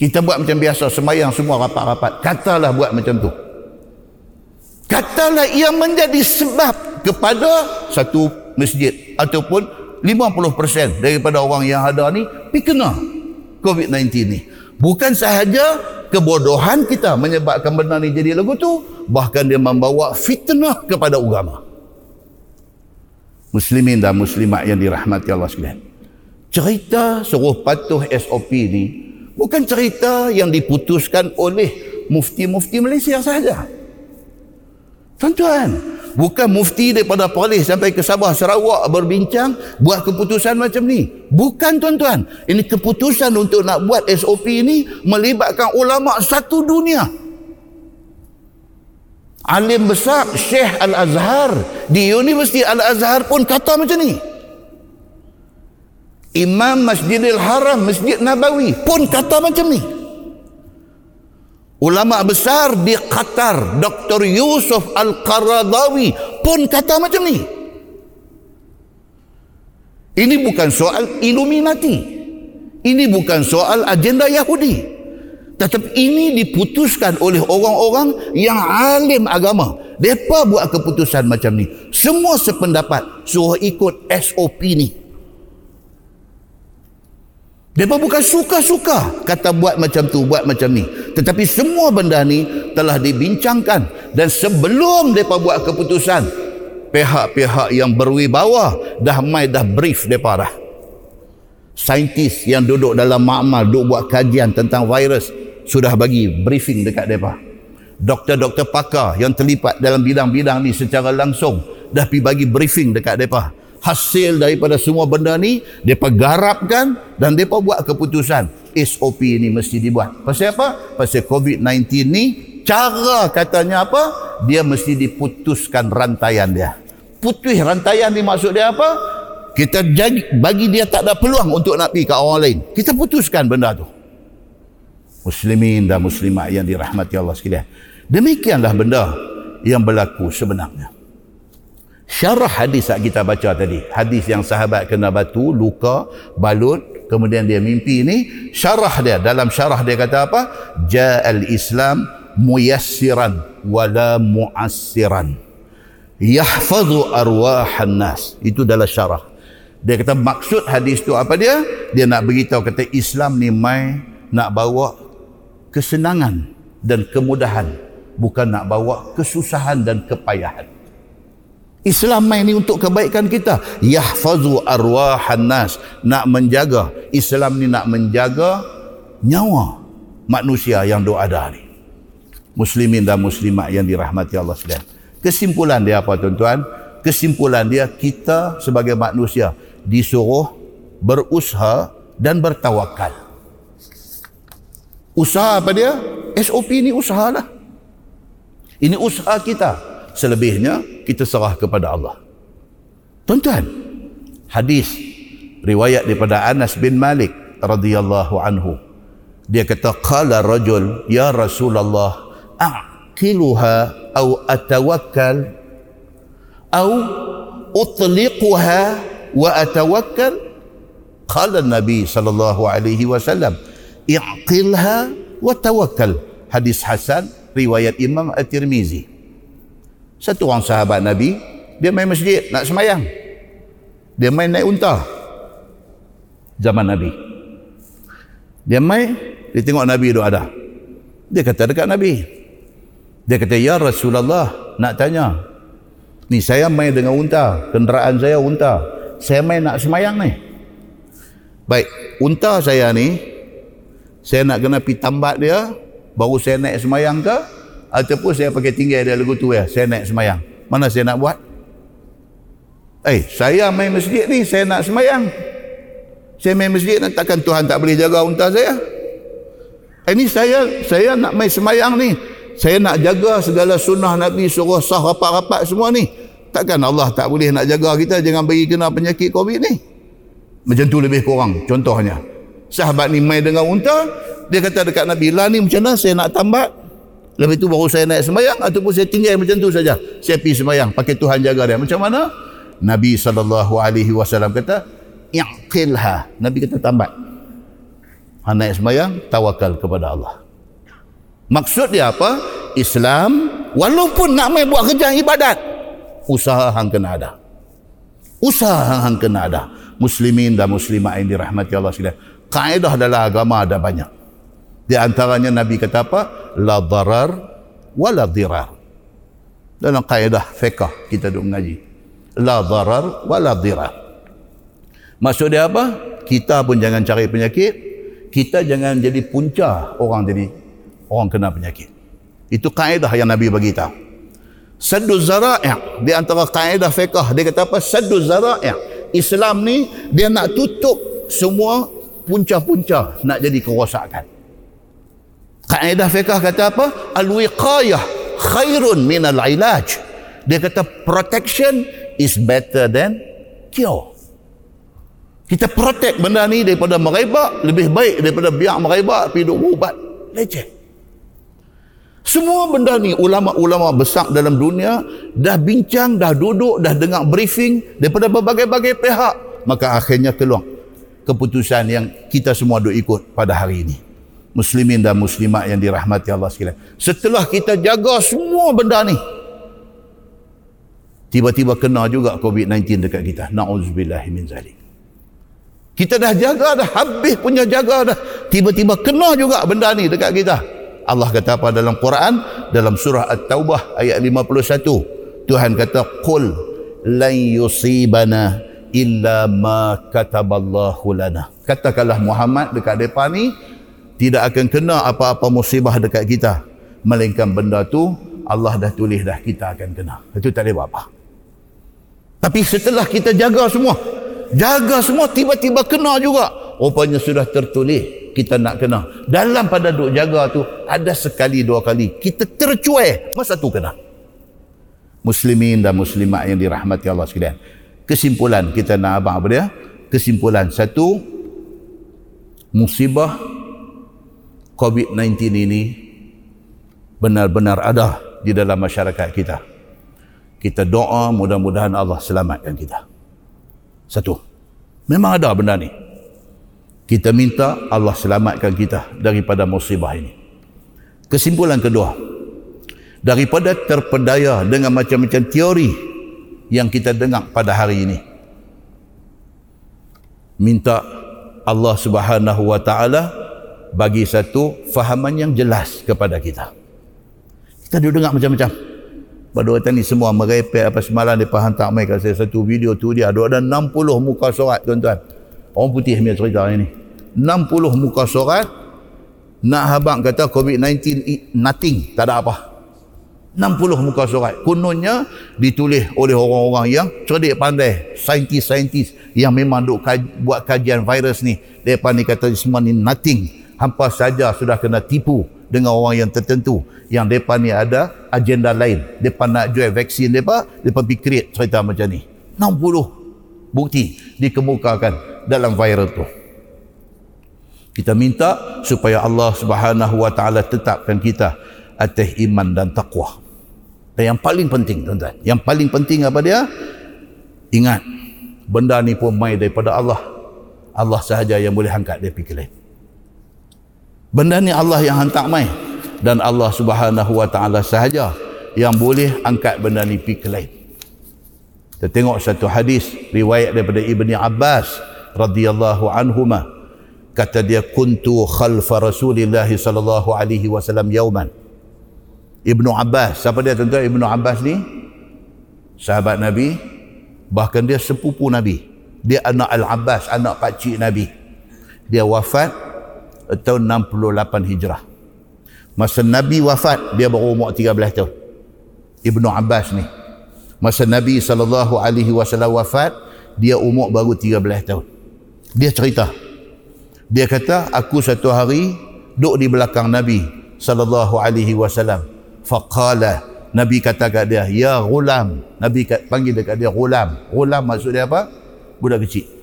S1: Kita buat macam biasa. Semayang semua rapat-rapat. Katalah buat macam tu. Katalah ia menjadi sebab kepada satu masjid. Ataupun 50% daripada orang yang ada ni. Pergi kena COVID-19 ni. Bukan sahaja kebodohan kita menyebabkan benda ni jadi lagu tu, bahkan dia membawa fitnah kepada agama. Muslimin dan muslimat yang dirahmati Allah sekalian. Cerita suruh patuh SOP ni bukan cerita yang diputuskan oleh mufti-mufti Malaysia sahaja. Tuan-tuan, bukan mufti daripada Perlis sampai ke Sabah Sarawak berbincang buat keputusan macam ni. Bukan tuan-tuan. Ini keputusan untuk nak buat SOP ini melibatkan ulama satu dunia. Alim besar Syekh Al-Azhar di Universiti Al-Azhar pun kata macam ni. Imam Masjidil Haram, Masjid Nabawi pun kata macam ni. Ulama besar di Qatar, Dr. Yusuf Al-Qaradawi pun kata macam ni. Ini bukan soal Illuminati. Ini bukan soal agenda Yahudi. Tetapi ini diputuskan oleh orang-orang yang alim agama. Mereka buat keputusan macam ni. Semua sependapat suruh ikut SOP ni. Mereka bukan suka-suka kata buat macam tu, buat macam ni. Tetapi semua benda ni telah dibincangkan. Dan sebelum mereka buat keputusan, pihak-pihak yang berwibawa dah mai dah brief mereka dah. Saintis yang duduk dalam makmal, duduk buat kajian tentang virus, sudah bagi briefing dekat mereka. Doktor-doktor pakar yang terlibat dalam bidang-bidang ni secara langsung, dah pergi bagi briefing dekat mereka hasil daripada semua benda ni depa garapkan dan depa buat keputusan SOP ni mesti dibuat. Pasal apa? Pasal COVID-19 ni cara katanya apa? Dia mesti diputuskan rantaian dia. Putus rantaian ni maksud dia apa? Kita jadi, bagi dia tak ada peluang untuk nak pergi ke orang lain. Kita putuskan benda tu. Muslimin dan muslimat yang dirahmati Allah sekalian. Demikianlah benda yang berlaku sebenarnya. Syarah hadis yang kita baca tadi. Hadis yang sahabat kena batu, luka, balut, kemudian dia mimpi ni. Syarah dia, dalam syarah dia kata apa? Ja'al Islam muyassiran wala mu'assiran. Yahfazu arwahan nas. Itu dalam syarah. Dia kata maksud hadis tu apa dia? Dia nak beritahu kata Islam ni mai nak bawa kesenangan dan kemudahan. Bukan nak bawa kesusahan dan kepayahan. Islam main ni untuk kebaikan kita. Yahfazu arwahan nas. Nak menjaga. Islam ni nak menjaga nyawa manusia yang doa ada ni. Muslimin dan muslimat yang dirahmati Allah sekalian. Kesimpulan dia apa tuan-tuan? Kesimpulan dia kita sebagai manusia disuruh berusaha dan bertawakal. Usaha apa dia? SOP ni usahalah. Ini usaha kita. Selebihnya kita serah kepada Allah. Tuan-tuan, hadis riwayat daripada Anas bin Malik radhiyallahu anhu. Dia kata qala rajul ya Rasulullah aqiluha au atawakkal au utliquha wa atawakkal qala Nabi sallallahu alaihi wasallam i'qilha wa tawakkal hadis hasan riwayat Imam At-Tirmizi satu orang sahabat Nabi, dia main masjid nak semayang. Dia main naik unta. Zaman Nabi. Dia main, dia tengok Nabi itu ada. Dia kata dekat Nabi. Dia kata, Ya Rasulullah, nak tanya. Ni saya main dengan unta. Kenderaan saya unta. Saya main nak semayang ni. Baik, unta saya ni, saya nak kena pergi tambat dia, baru saya naik semayang ke, ataupun saya pakai tinggal dia lagu tu ya saya naik semayang. Mana saya nak buat? Eh saya main masjid ni saya nak semayang. Saya main masjid ni takkan Tuhan tak boleh jaga unta saya? Eh ni saya saya nak main semayang ni. Saya nak jaga segala sunnah Nabi suruh sah rapat-rapat semua ni. Takkan Allah tak boleh nak jaga kita jangan bagi kena penyakit COVID ni? Macam tu lebih kurang contohnya. Sahabat ni main dengan unta dia kata dekat Nabi lah ni macam mana? Saya nak tambat Lepas itu baru saya naik sembahyang ataupun saya tinggal macam tu saja. Saya pergi sembahyang pakai Tuhan jaga dia. Macam mana? Nabi saw kata, "Iqilha." Nabi kata tambat. Ha naik sembahyang, tawakal kepada Allah. Maksud dia apa? Islam walaupun nak mai buat kerja ibadat, usaha hang kena ada. Usaha hang kena ada. Muslimin dan muslimat yang dirahmati Allah sekalian. Kaedah dalam agama ada banyak. Di antaranya Nabi kata apa? La darar wa la dirar. Dalam kaedah fiqh kita duk mengaji. La darar wa la dirar. Maksud dia apa? Kita pun jangan cari penyakit. Kita jangan jadi punca orang jadi orang kena penyakit. Itu kaedah yang Nabi bagi tahu. Saddu zara'i' di antara kaedah fiqh dia kata apa? Saddu zara'i' Islam ni dia nak tutup semua punca-punca nak jadi kerosakan. Kaedah fiqah kata apa? Al-wiqayah khairun min al-ilaj. Dia kata protection is better than cure. Kita protect benda ni daripada merebak lebih baik daripada biar merebak pergi duk ubat. Leceh. Semua benda ni ulama-ulama besar dalam dunia dah bincang, dah duduk, dah dengar briefing daripada berbagai-bagai pihak. Maka akhirnya keluar keputusan yang kita semua duk ikut pada hari ini muslimin dan muslimat yang dirahmati Allah sekalian. Setelah kita jaga semua benda ni, tiba-tiba kena juga COVID-19 dekat kita. Na'udzubillahi min zalik. Kita dah jaga dah, habis punya jaga dah. Tiba-tiba kena juga benda ni dekat kita. Allah kata apa dalam Quran? Dalam surah At-Taubah ayat 51. Tuhan kata, Qul lan yusibana illa ma kataballahu lana. Katakanlah Muhammad dekat depan ni, tidak akan kena apa-apa musibah dekat kita. Melainkan benda tu Allah dah tulis dah kita akan kena. Itu tak boleh buat apa. Tapi setelah kita jaga semua jaga semua tiba-tiba kena juga. Rupanya sudah tertulis kita nak kena. Dalam pada duk jaga tu ada sekali dua kali kita tercuai masa tu kena. Muslimin dan muslimat yang dirahmati Allah sekalian. Kesimpulan kita nak abang apa dia? Kesimpulan satu musibah COVID-19 ini benar-benar ada di dalam masyarakat kita. kita doa mudah-mudahan Allah selamatkan kita. Satu. Memang ada benda ni. Kita minta Allah selamatkan kita daripada musibah ini. Kesimpulan kedua. Daripada terpedaya dengan macam-macam teori yang kita dengar pada hari ini. Minta Allah Subhanahu wa taala bagi satu fahaman yang jelas kepada kita. Kita duduk dengar macam-macam. Pada waktu ni semua merepek apa semalam dia hantar mai kat saya satu video tu dia ada ada 60 muka surat tuan-tuan. Orang putih punya cerita ini. 60 muka surat nak habang kata COVID-19 nothing, tak ada apa. 60 muka surat. Kononnya ditulis oleh orang-orang yang cerdik pandai, saintis-saintis yang memang duk kaj, buat kajian virus ni. Depa ni kata semua ni nothing. Hampa saja sudah kena tipu dengan orang yang tertentu. Yang depa ni ada agenda lain. Depa nak jual vaksin depa depa fikir cerita macam ni. 60 bukti dikemukakan dalam viral tu. Kita minta supaya Allah Subhanahu wa taala tetapkan kita atas iman dan takwa dan yang paling penting tuan-tuan yang paling penting apa dia? Ingat benda ni pun mai daripada Allah. Allah sahaja yang boleh angkat dia pergi lain Benda ni Allah yang hantar mai dan Allah Subhanahu wa taala sahaja yang boleh angkat benda ni pi ke lain. Kita tengok satu hadis riwayat daripada Ibni Abbas radhiyallahu anhuma kata dia kuntu khalfa Rasulillah sallallahu alaihi wasallam yauman. Ibnu Abbas, siapa dia tuan-tuan Ibnu Abbas ni? Sahabat Nabi, bahkan dia sepupu Nabi. Dia anak Al-Abbas, anak pakcik Nabi. Dia wafat tahun 68 Hijrah. Masa Nabi wafat, dia baru umur 13 tahun. Ibnu Abbas ni. Masa Nabi SAW wafat, dia umur baru 13 tahun. Dia cerita. Dia kata, aku satu hari duduk di belakang Nabi SAW. Faqala, Nabi kata kat dia, Ya gulam. Nabi panggil dekat dia, gulam. Gulam maksud dia apa? Budak kecil.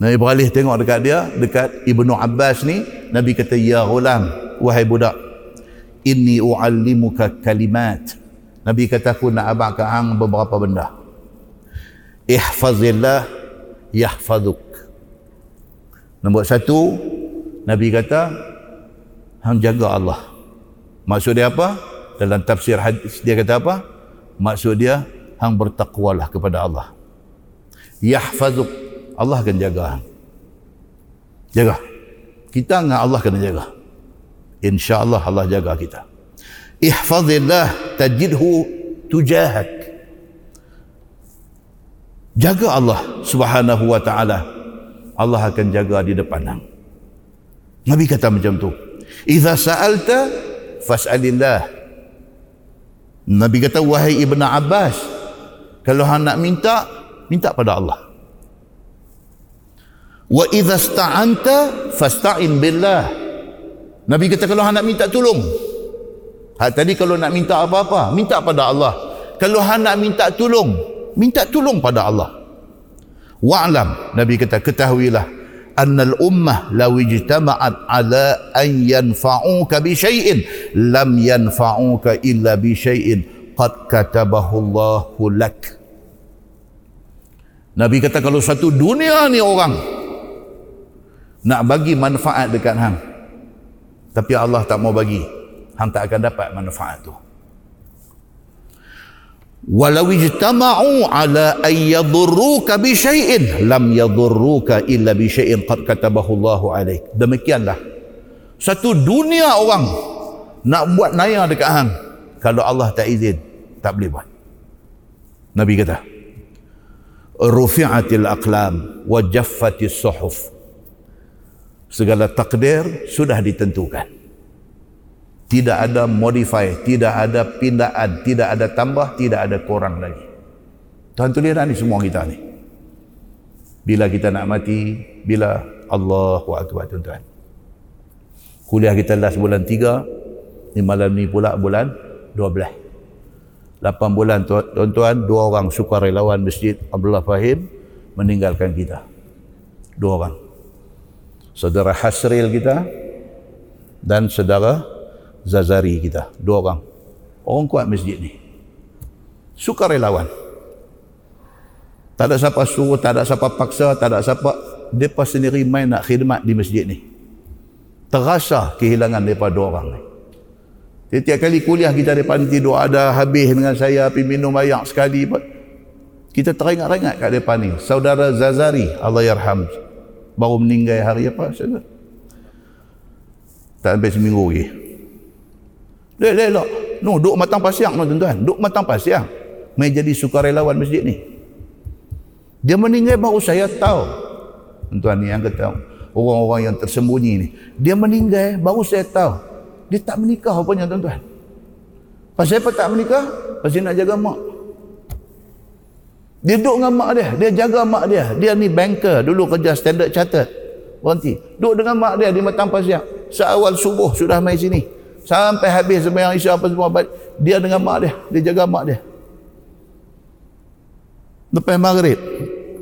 S1: Nabi beralih tengok dekat dia, dekat Ibnu Abbas ni, Nabi kata, Ya ghulam, wahai budak, inni u'allimuka kalimat. Nabi kata, aku nak abang ke hang beberapa benda. Ihfazillah, yahfazuk. Nombor satu, Nabi kata, hang jaga Allah. Maksud dia apa? Dalam tafsir hadis dia kata apa? Maksud dia, hang bertakwalah kepada Allah. Yahfazuk Allah akan jaga. Jaga. Kita dengan Allah kena jaga. InsyaAllah Allah jaga kita. Ihfazillah tajidhu tujahak. Jaga Allah subhanahu wa ta'ala. Allah akan jaga di depan. Nabi kata macam tu. Iza sa'alta fas'alillah. Nabi kata, wahai Ibn Abbas, kalau hang nak minta, minta pada Allah. Wa idza sta'anta fasta'in billah. Nabi kata kalau nak minta tolong. Ha, tadi kalau nak minta apa-apa, minta pada Allah. Kalau hang nak minta tolong, minta tolong pada Allah. Wa'lam, Nabi kata ketahuilah annal ummah law ijtama'at ala an yanfa'uka bi syai'in lam yanfa'uka illa bi syai'in qad katabahu Allahu lak. Nabi kata kalau satu dunia ni orang nak bagi manfaat dekat hang. Tapi Allah tak mau bagi. Hang tak akan dapat manfaat tu. Walau ijtama'u ala an yadurruka bi syai'in lam yadurruka illa bi syai'in qad katabahu Allahu alaik demikianlah. Satu dunia orang nak buat naya dekat hang kalau Allah tak izin tak boleh buat. Nabi kata rufi'atil aqlam wa jaffatis suhuf segala takdir sudah ditentukan. Tidak ada modify tidak ada pindaan tidak ada tambah tidak ada kurang lagi. Tuhan tu lihat ni semua kita ni. Bila kita nak mati bila Allahu Akbar tuan-tuan. Kuliah kita last bulan 3 ni malam ni pula bulan 12 8 bulan tuan-tuan dua orang sukarelawan masjid Abdullah Fahim meninggalkan kita. Dua orang saudara Hasril kita dan saudara Zazari kita. Dua orang. Orang kuat masjid ni. Sukarelawan. Tak ada siapa suruh tak ada siapa paksa tak ada siapa. Mereka sendiri main nak khidmat di masjid ni. Terasa kehilangan daripada orang ni. Setiap kali kuliah kita depan tidur ada habis dengan saya pergi minum air sekali kita teringat-ingat kat depan ni. Saudara Zazari Allah yarham baru meninggal hari apa saudara tak sampai seminggu lagi. Lek lek lek. No duk matang pasiang no tuan-tuan. Duk matang pasiang. Mai jadi sukarelawan masjid ni. Dia meninggal baru saya tahu. Tuan-tuan ni yang kata orang-orang yang tersembunyi ni. Dia meninggal baru saya tahu. Dia tak menikah rupanya tuan-tuan. Pasal apa tak menikah? Pasal nak jaga mak. Dia duduk dengan mak dia. Dia jaga mak dia. Dia ni banker. Dulu kerja standard chartered. Berhenti. Duduk dengan mak dia di matang pasiak. Seawal subuh sudah main sini. Sampai habis sembahyang isya apa semua. Dia dengan mak dia. Dia jaga mak dia. Lepas maghrib.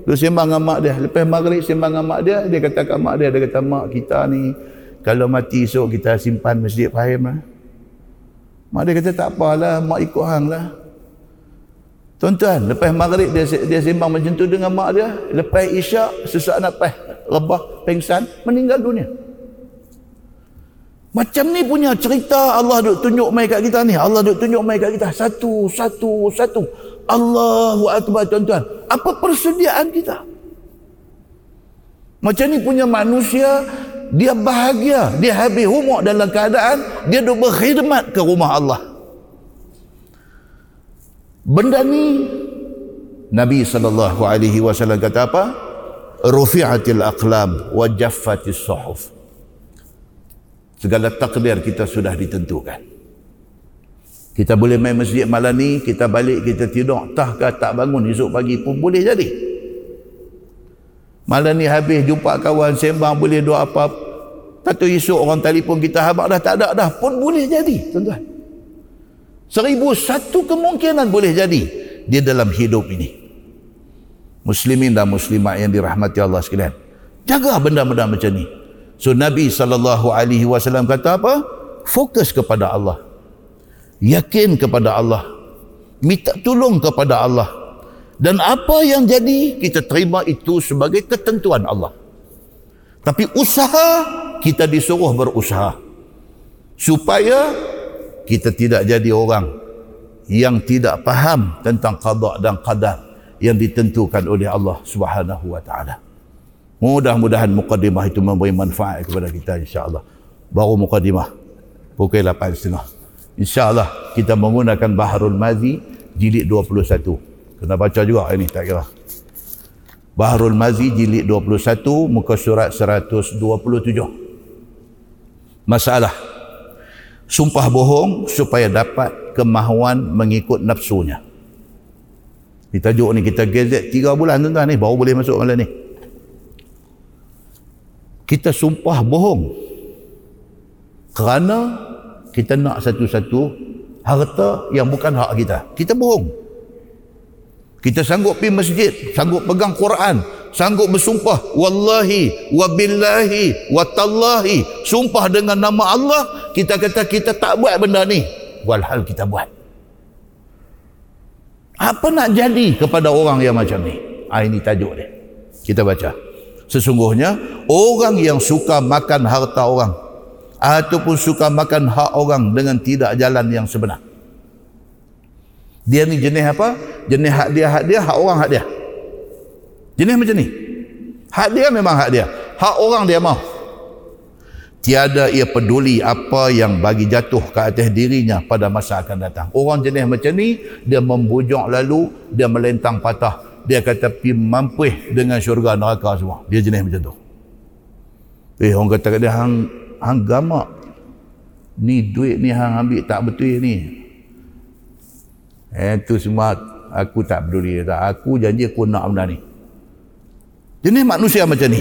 S1: Dia sembang dengan mak dia. Lepas maghrib sembang dengan mak dia. Dia kata kat mak dia. Dia kata mak kita ni kalau mati esok kita simpan masjid Fahim lah. Mak dia kata tak apalah, mak ikut hang lah. Tuan-tuan, lepas maghrib dia dia sembang macam tu dengan mak dia, lepas isyak sesak nak pas rebah pengsan meninggal dunia. Macam ni punya cerita Allah duk tunjuk mai kat kita ni. Allah duk tunjuk mai kat kita satu satu satu. Allahu akbar tuan-tuan. Apa persediaan kita? Macam ni punya manusia dia bahagia dia habis umur dalam keadaan dia duk berkhidmat ke rumah Allah benda ni Nabi sallallahu alaihi wasallam kata apa? Rufi'atil aqlam wa jaffatis suhuf. Segala takdir kita sudah ditentukan. Kita boleh main masjid malam ni kita balik kita tidur tahkah tak bangun esok pagi pun boleh jadi. Malam ni habis jumpa kawan sembang boleh doa apa. Kata esok orang telefon kita habak dah tak ada dah? Pun boleh jadi tuan-tuan. Seribu satu kemungkinan boleh jadi dia dalam hidup ini. Muslimin dan muslimat yang dirahmati Allah sekalian. Jaga benda-benda macam ni. So Nabi saw kata apa? Fokus kepada Allah. Yakin kepada Allah. Minta tolong kepada Allah dan apa yang jadi kita terima itu sebagai ketentuan Allah tapi usaha kita disuruh berusaha supaya kita tidak jadi orang yang tidak faham tentang qada dan qadar yang ditentukan oleh Allah Subhanahu wa taala. Mudah-mudahan mukadimah itu memberi manfaat kepada kita insya-Allah. Baru mukadimah pukul 8.30. Insya-Allah kita menggunakan Baharul Mazi jilid 21. Kena baca juga ini tak kira. Bahrul Mazi jilid 21 muka surat 127. Masalah. Sumpah bohong supaya dapat kemahuan mengikut nafsunya. Di tajuk ni kita gazet 3 bulan tuan-tuan ni baru boleh masuk malam ni. Kita sumpah bohong. Kerana kita nak satu-satu harta yang bukan hak kita. Kita bohong. Kita sanggup pergi masjid, sanggup pegang Quran, sanggup bersumpah wallahi wa billahi wa tallahi, sumpah dengan nama Allah, kita kata kita tak buat benda ni. Walhal kita buat. Apa nak jadi kepada orang yang macam ni? Ah ini tajuk dia. Kita baca. Sesungguhnya orang yang suka makan harta orang ataupun suka makan hak orang dengan tidak jalan yang sebenar dia ni jenis apa? Jenis hak dia, hak dia, hak orang hak dia. Jenis macam ni. Hak dia memang hak dia. Hak orang dia mau. Tiada ia peduli apa yang bagi jatuh ke atas dirinya pada masa akan datang. Orang jenis macam ni, dia membujuk lalu, dia melentang patah. Dia kata pi mampih dengan syurga neraka semua. Dia jenis macam tu. Eh, orang kata dia, hang, hang gamak. Ni duit ni hang ambil tak betul ni. Eh tu semua aku tak peduli tak. Aku janji aku nak benda ni. Jenis manusia macam ni.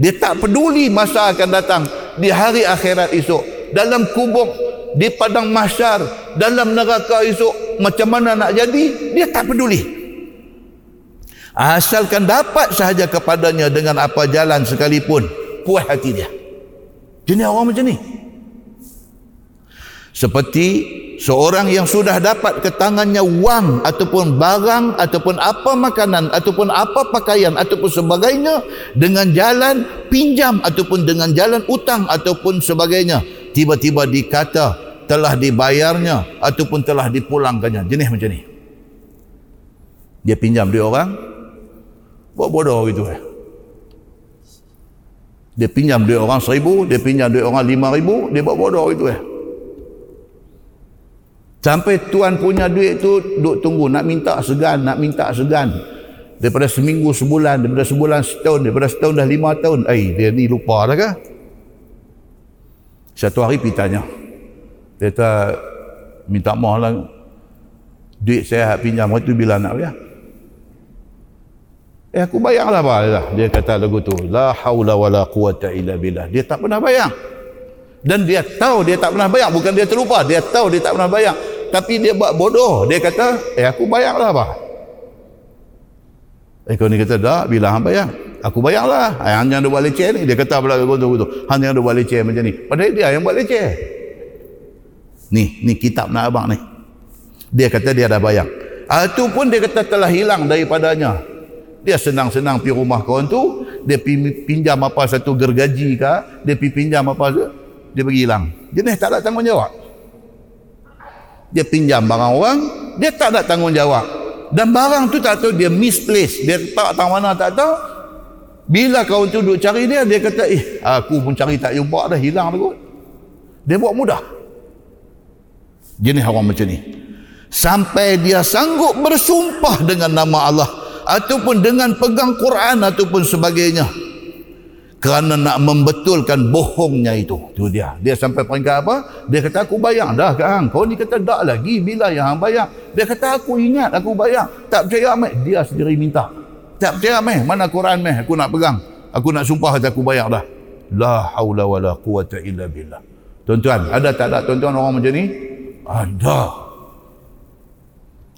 S1: Dia tak peduli masa akan datang di hari akhirat esok. Dalam kubur, di padang mahsyar, dalam neraka esok, macam mana nak jadi, dia tak peduli. Asalkan dapat sahaja kepadanya dengan apa jalan sekalipun, puas hati dia. Jenis orang macam ni. Seperti seorang yang sudah dapat ke tangannya wang ataupun barang ataupun apa makanan ataupun apa pakaian ataupun sebagainya dengan jalan pinjam ataupun dengan jalan utang ataupun sebagainya. Tiba-tiba dikata telah dibayarnya ataupun telah dipulangkannya. Jenis macam ni. Dia pinjam dia orang buat bodoh gitu eh. Dia pinjam duit orang seribu, dia pinjam duit orang lima ribu, dia buat bodoh itu eh. Sampai tuan punya duit tu duk tunggu nak minta segan, nak minta segan. Daripada seminggu sebulan, daripada sebulan setahun, daripada setahun dah lima tahun. Eh, dia ni lupa dah kah? Satu hari pergi tanya. Dia kata, minta maaf lah. Duit saya pinjam waktu bila nak bayar. Eh aku bayarlah lah. Dia kata lagu tu. La hawla wa la quwata illa billah. Dia tak pernah bayar. Dan dia tahu dia tak pernah bayar. Bukan dia terlupa. Dia tahu dia tak pernah bayar. Tapi dia buat bodoh. Dia kata, eh aku bayarlah apa? Eh ni kata, dah bila hang bayar? Aku bayarlah. Eh, hanya ada buat leceh ni. Dia kata pula lagu tu. Hanya ada buat leceh macam ni. Padahal dia yang buat leceh. Ni, ni kitab nak abang ni. Dia kata dia dah bayar. Itu pun dia kata telah hilang daripadanya dia senang-senang pergi rumah kawan tu dia pinjam apa satu gergaji ke dia pinjam apa dia pergi hilang. Jenis tak ada tanggungjawab. Dia pinjam barang orang dia tak ada tanggungjawab. Dan barang tu tak tahu dia misplace. Dia tak tahu mana tak tahu. Bila kawan tu duduk cari dia dia kata eh aku pun cari tak jumpa dah hilang dah kot. Dia buat mudah. Jenis orang macam ni. Sampai dia sanggup bersumpah dengan nama Allah ataupun dengan pegang Quran ataupun sebagainya kerana nak membetulkan bohongnya itu. Tu dia. Dia sampai peringkat apa? Dia kata aku bayar dah kan kau ni kata tak lagi. Bila yang hang bayar? Dia kata aku ingat aku bayar. Tak percaya meh dia sendiri minta. Tak percaya meh mana Quran meh aku nak pegang. Aku nak sumpah kata aku bayar dah. La haula wala quwata illa billah. Tuan-tuan ada tak ada tuan-tuan orang macam ni? Ada.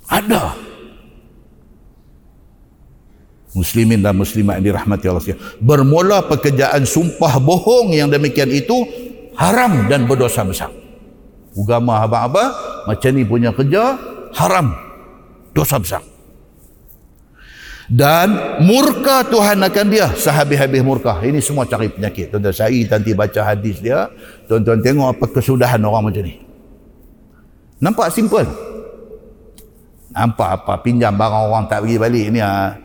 S1: Ada muslimin dan muslimat yang dirahmati Allah sekalian. Bermula pekerjaan sumpah bohong yang demikian itu haram dan berdosa besar. Ugama apa-apa macam ni punya kerja haram dosa besar. Dan murka Tuhan akan dia sehabis-habis murka. Ini semua cari penyakit. Tuan-tuan saya nanti baca hadis dia. Tuan-tuan tengok apa kesudahan orang macam ni. Nampak simple. Nampak apa pinjam barang orang tak pergi balik ni ah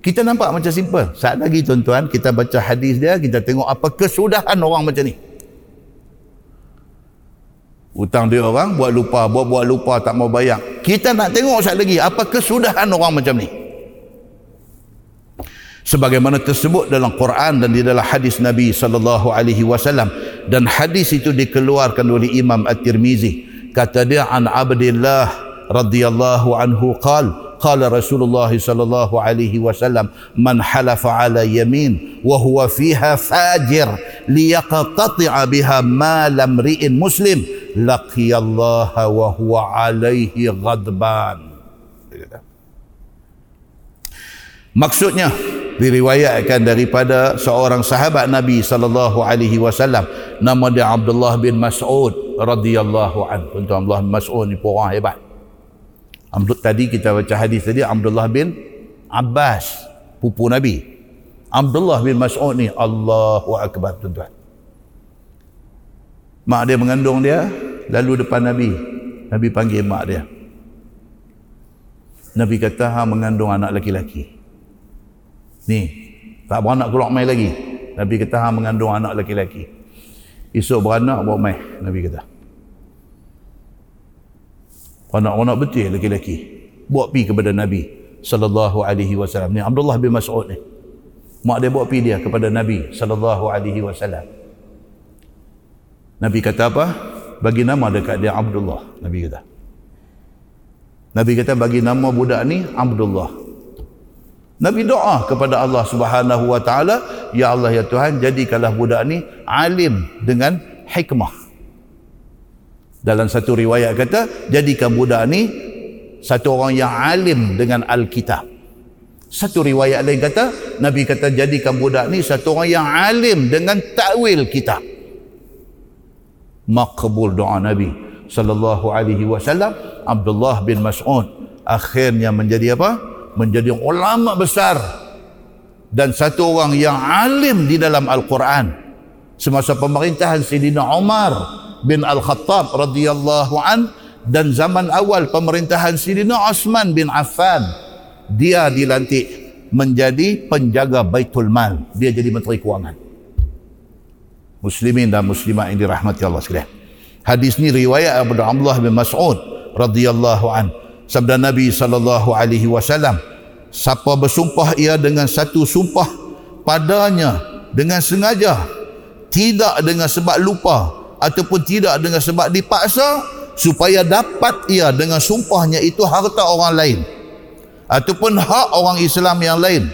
S1: kita nampak macam simple. Saat lagi tuan-tuan, kita baca hadis dia, kita tengok apa kesudahan orang macam ni. Hutang dia orang, buat lupa, buat-buat lupa, tak mau bayar. Kita nak tengok saat lagi, apa kesudahan orang macam ni. Sebagaimana tersebut dalam Quran dan di dalam hadis Nabi sallallahu alaihi wasallam dan hadis itu dikeluarkan oleh Imam At-Tirmizi kata dia an Abdullah radhiyallahu anhu qala qala Rasulullah sallallahu alaihi wasallam man halafa ala yamin wa huwa fiha fajir liyaqtati'a biha ma lam ri'in muslim laqiyallaha wa huwa alaihi ghadban Maksudnya diriwayatkan daripada seorang sahabat Nabi sallallahu alaihi wasallam nama dia Abdullah bin Mas'ud radhiyallahu anhu. Tuan-tuan Abdullah bin Mas'ud ni orang hebat. Abdul tadi kita baca hadis tadi Abdullah bin Abbas pupu Nabi. Abdullah bin Mas'ud ni Allahu akbar tuan-tuan. Mak dia mengandung dia lalu depan Nabi. Nabi panggil mak dia. Nabi kata ha mengandung anak lelaki-lelaki. Ni, tak beranak keluar mai lagi. Nabi kata ha mengandung anak lelaki-lelaki. Esok beranak bawa mai, Nabi kata anak-anak betul lelaki-lelaki. Buat pi kepada Nabi sallallahu alaihi wasallam. Ni Abdullah bin Mas'ud ni. Mak dia buat pi dia kepada Nabi sallallahu alaihi wasallam. Nabi kata apa? Bagi nama dekat dia Abdullah Nabi kata. Nabi kata bagi nama budak ni Abdullah. Nabi doa kepada Allah Subhanahu wa taala ya Allah ya Tuhan jadikanlah budak ni alim dengan hikmah dalam satu riwayat kata, jadikan budak ni satu orang yang alim dengan Alkitab. Satu riwayat lain kata, Nabi kata jadikan budak ni satu orang yang alim dengan takwil kitab. Makbul doa Nabi sallallahu alaihi wasallam Abdullah bin Mas'ud akhirnya menjadi apa menjadi ulama besar dan satu orang yang alim di dalam Al-Quran semasa pemerintahan Sayyidina Umar bin Al-Khattab radhiyallahu an dan zaman awal pemerintahan Sayyidina Osman bin Affan dia dilantik menjadi penjaga Baitul Mal. Dia jadi menteri keuangan muslimin dan muslimat yang dirahmati Allah sekalian. Hadis ni riwayat Abu Abdullah bin Mas'ud radhiyallahu an. Sabda Nabi sallallahu alaihi wasallam, siapa bersumpah ia dengan satu sumpah padanya dengan sengaja, tidak dengan sebab lupa ataupun tidak dengan sebab dipaksa supaya dapat ia dengan sumpahnya itu harta orang lain ataupun hak orang Islam yang lain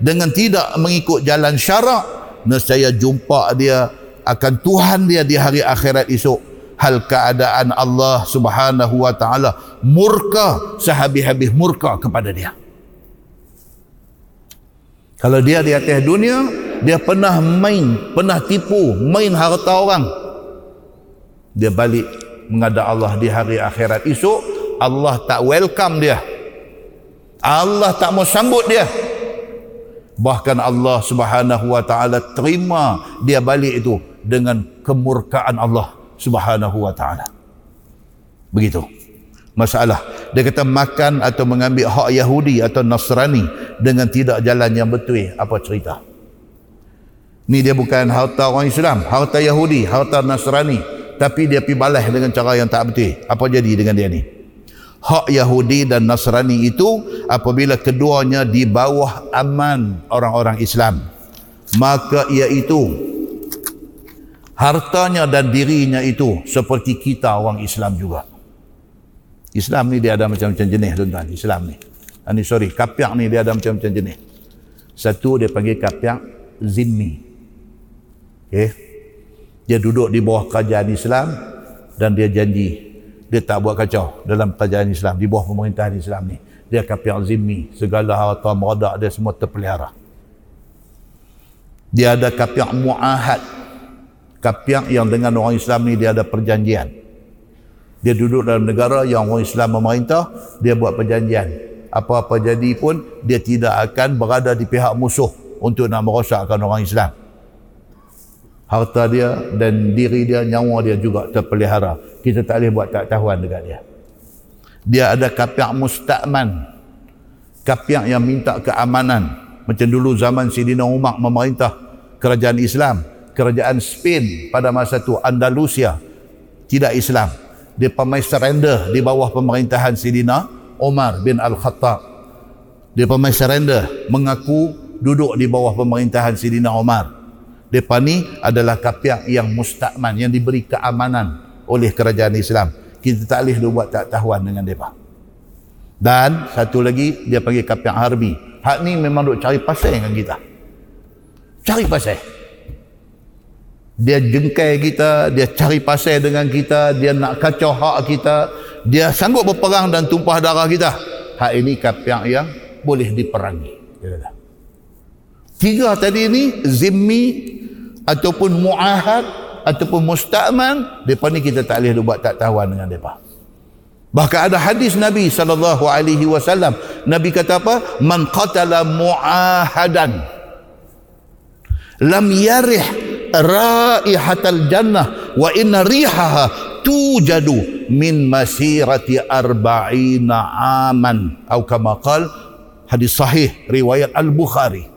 S1: dengan tidak mengikut jalan syarak nescaya jumpa dia akan Tuhan dia di hari akhirat esok hal keadaan Allah Subhanahu wa taala murka sehabis-habis murka kepada dia. Kalau dia di atas dunia, dia pernah main, pernah tipu, main harta orang. Dia balik menghadap Allah di hari akhirat. Esok, Allah tak welcome dia. Allah tak mau sambut dia. Bahkan Allah Subhanahu wa taala terima dia balik itu dengan kemurkaan Allah subhanahu wa ta'ala. Begitu. Masalah. Dia kata makan atau mengambil hak Yahudi atau Nasrani dengan tidak jalan yang betul. Apa cerita? Ni dia bukan harta orang Islam harta Yahudi harta Nasrani tapi dia pergi balas dengan cara yang tak betul apa jadi dengan dia ni hak Yahudi dan Nasrani itu apabila keduanya di bawah aman orang-orang Islam maka iaitu hartanya dan dirinya itu seperti kita orang Islam juga. Islam ni dia ada macam-macam jenis tuan-tuan. Islam ni. Ah, sorry, kapiak ni dia ada macam-macam jenis. Satu dia panggil kapiak zimmi. Okay. Dia duduk di bawah kerajaan Islam dan dia janji dia tak buat kacau dalam kerajaan Islam di bawah pemerintahan Islam ni. Dia kapiak zimmi. Segala harta meradak dia semua terpelihara. Dia ada kapiak mu'ahad kapiak yang dengan orang Islam ni dia ada perjanjian dia duduk dalam negara yang orang Islam memerintah dia buat perjanjian apa-apa jadi pun dia tidak akan berada di pihak musuh untuk nak merosakkan orang Islam harta dia dan diri dia nyawa dia juga terpelihara. Kita tak boleh buat tak tahuan dekat dia. Dia ada kapiak mustakman kapiak yang minta keamanan. Macam dulu zaman Sidina Umar memerintah kerajaan Islam kerajaan Spain pada masa itu Andalusia tidak Islam. Dia pemain surrender di bawah pemerintahan Sidina Omar bin Al-Khattab. Dia pemain surrender mengaku duduk di bawah pemerintahan Sidina Omar mereka ni adalah kapiak yang mustakman yang diberi keamanan oleh kerajaan Islam. Kita tak boleh buat tak tahuan dengan mereka dan satu lagi dia panggil kapiak harbi. Hak ni memang duk cari pasal dengan kita. Cari pasal dia jengkai kita, dia cari pasal dengan kita, dia nak kacau hak kita, dia sanggup berperang dan tumpah darah kita. Hak ini kapiak yang boleh diperangi. Tiga tadi ini, zimmi ataupun mu'ahad ataupun musta'man, mereka ni kita tak boleh buat tak tahuan dengan mereka. Bahkan ada hadis Nabi sallallahu alaihi wasallam. Nabi kata apa? Man qatala mu'ahadan lam yarih raihatal jannah wa inna rihaha tujadu min masirati arba'ina aman atau kama qal hadis sahih riwayat al-Bukhari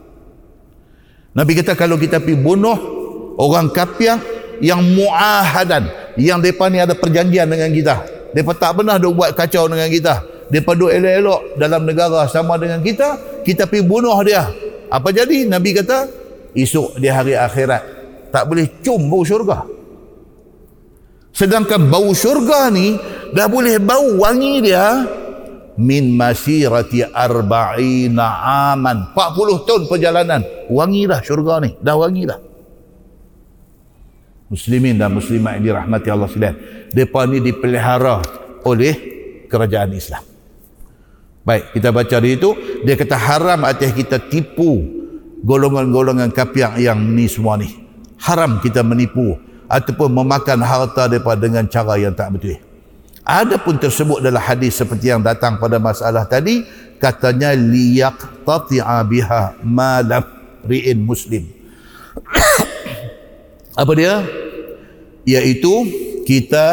S1: Nabi kata kalau kita pergi bunuh orang kafir yang muahadan. Yang depa ni ada perjanjian dengan kita. Depa tak pernah duk buat kacau dengan kita. Depa duk elok-elok dalam negara sama dengan kita kita pergi bunuh dia. Apa jadi? Nabi kata esok di hari akhirat tak boleh cium bau syurga. Sedangkan bau syurga ni dah boleh bau wangi dia min masirati arba'ina aman. 40 tahun perjalanan. Wangi dah syurga ni. Dah wangi dah muslimin dan muslimat yang dirahmati Allah sekalian. Mereka ni dipelihara oleh kerajaan Islam. Baik kita baca di itu dia kata haram atas kita tipu golongan-golongan kapiak yang ni semua ni. Haram kita menipu ataupun memakan harta daripada dengan cara yang tak betul. ada pun tersebut dalam hadis seperti yang datang pada masalah tadi katanya liyak tati'a biha malam ri'in muslim apa dia iaitu kita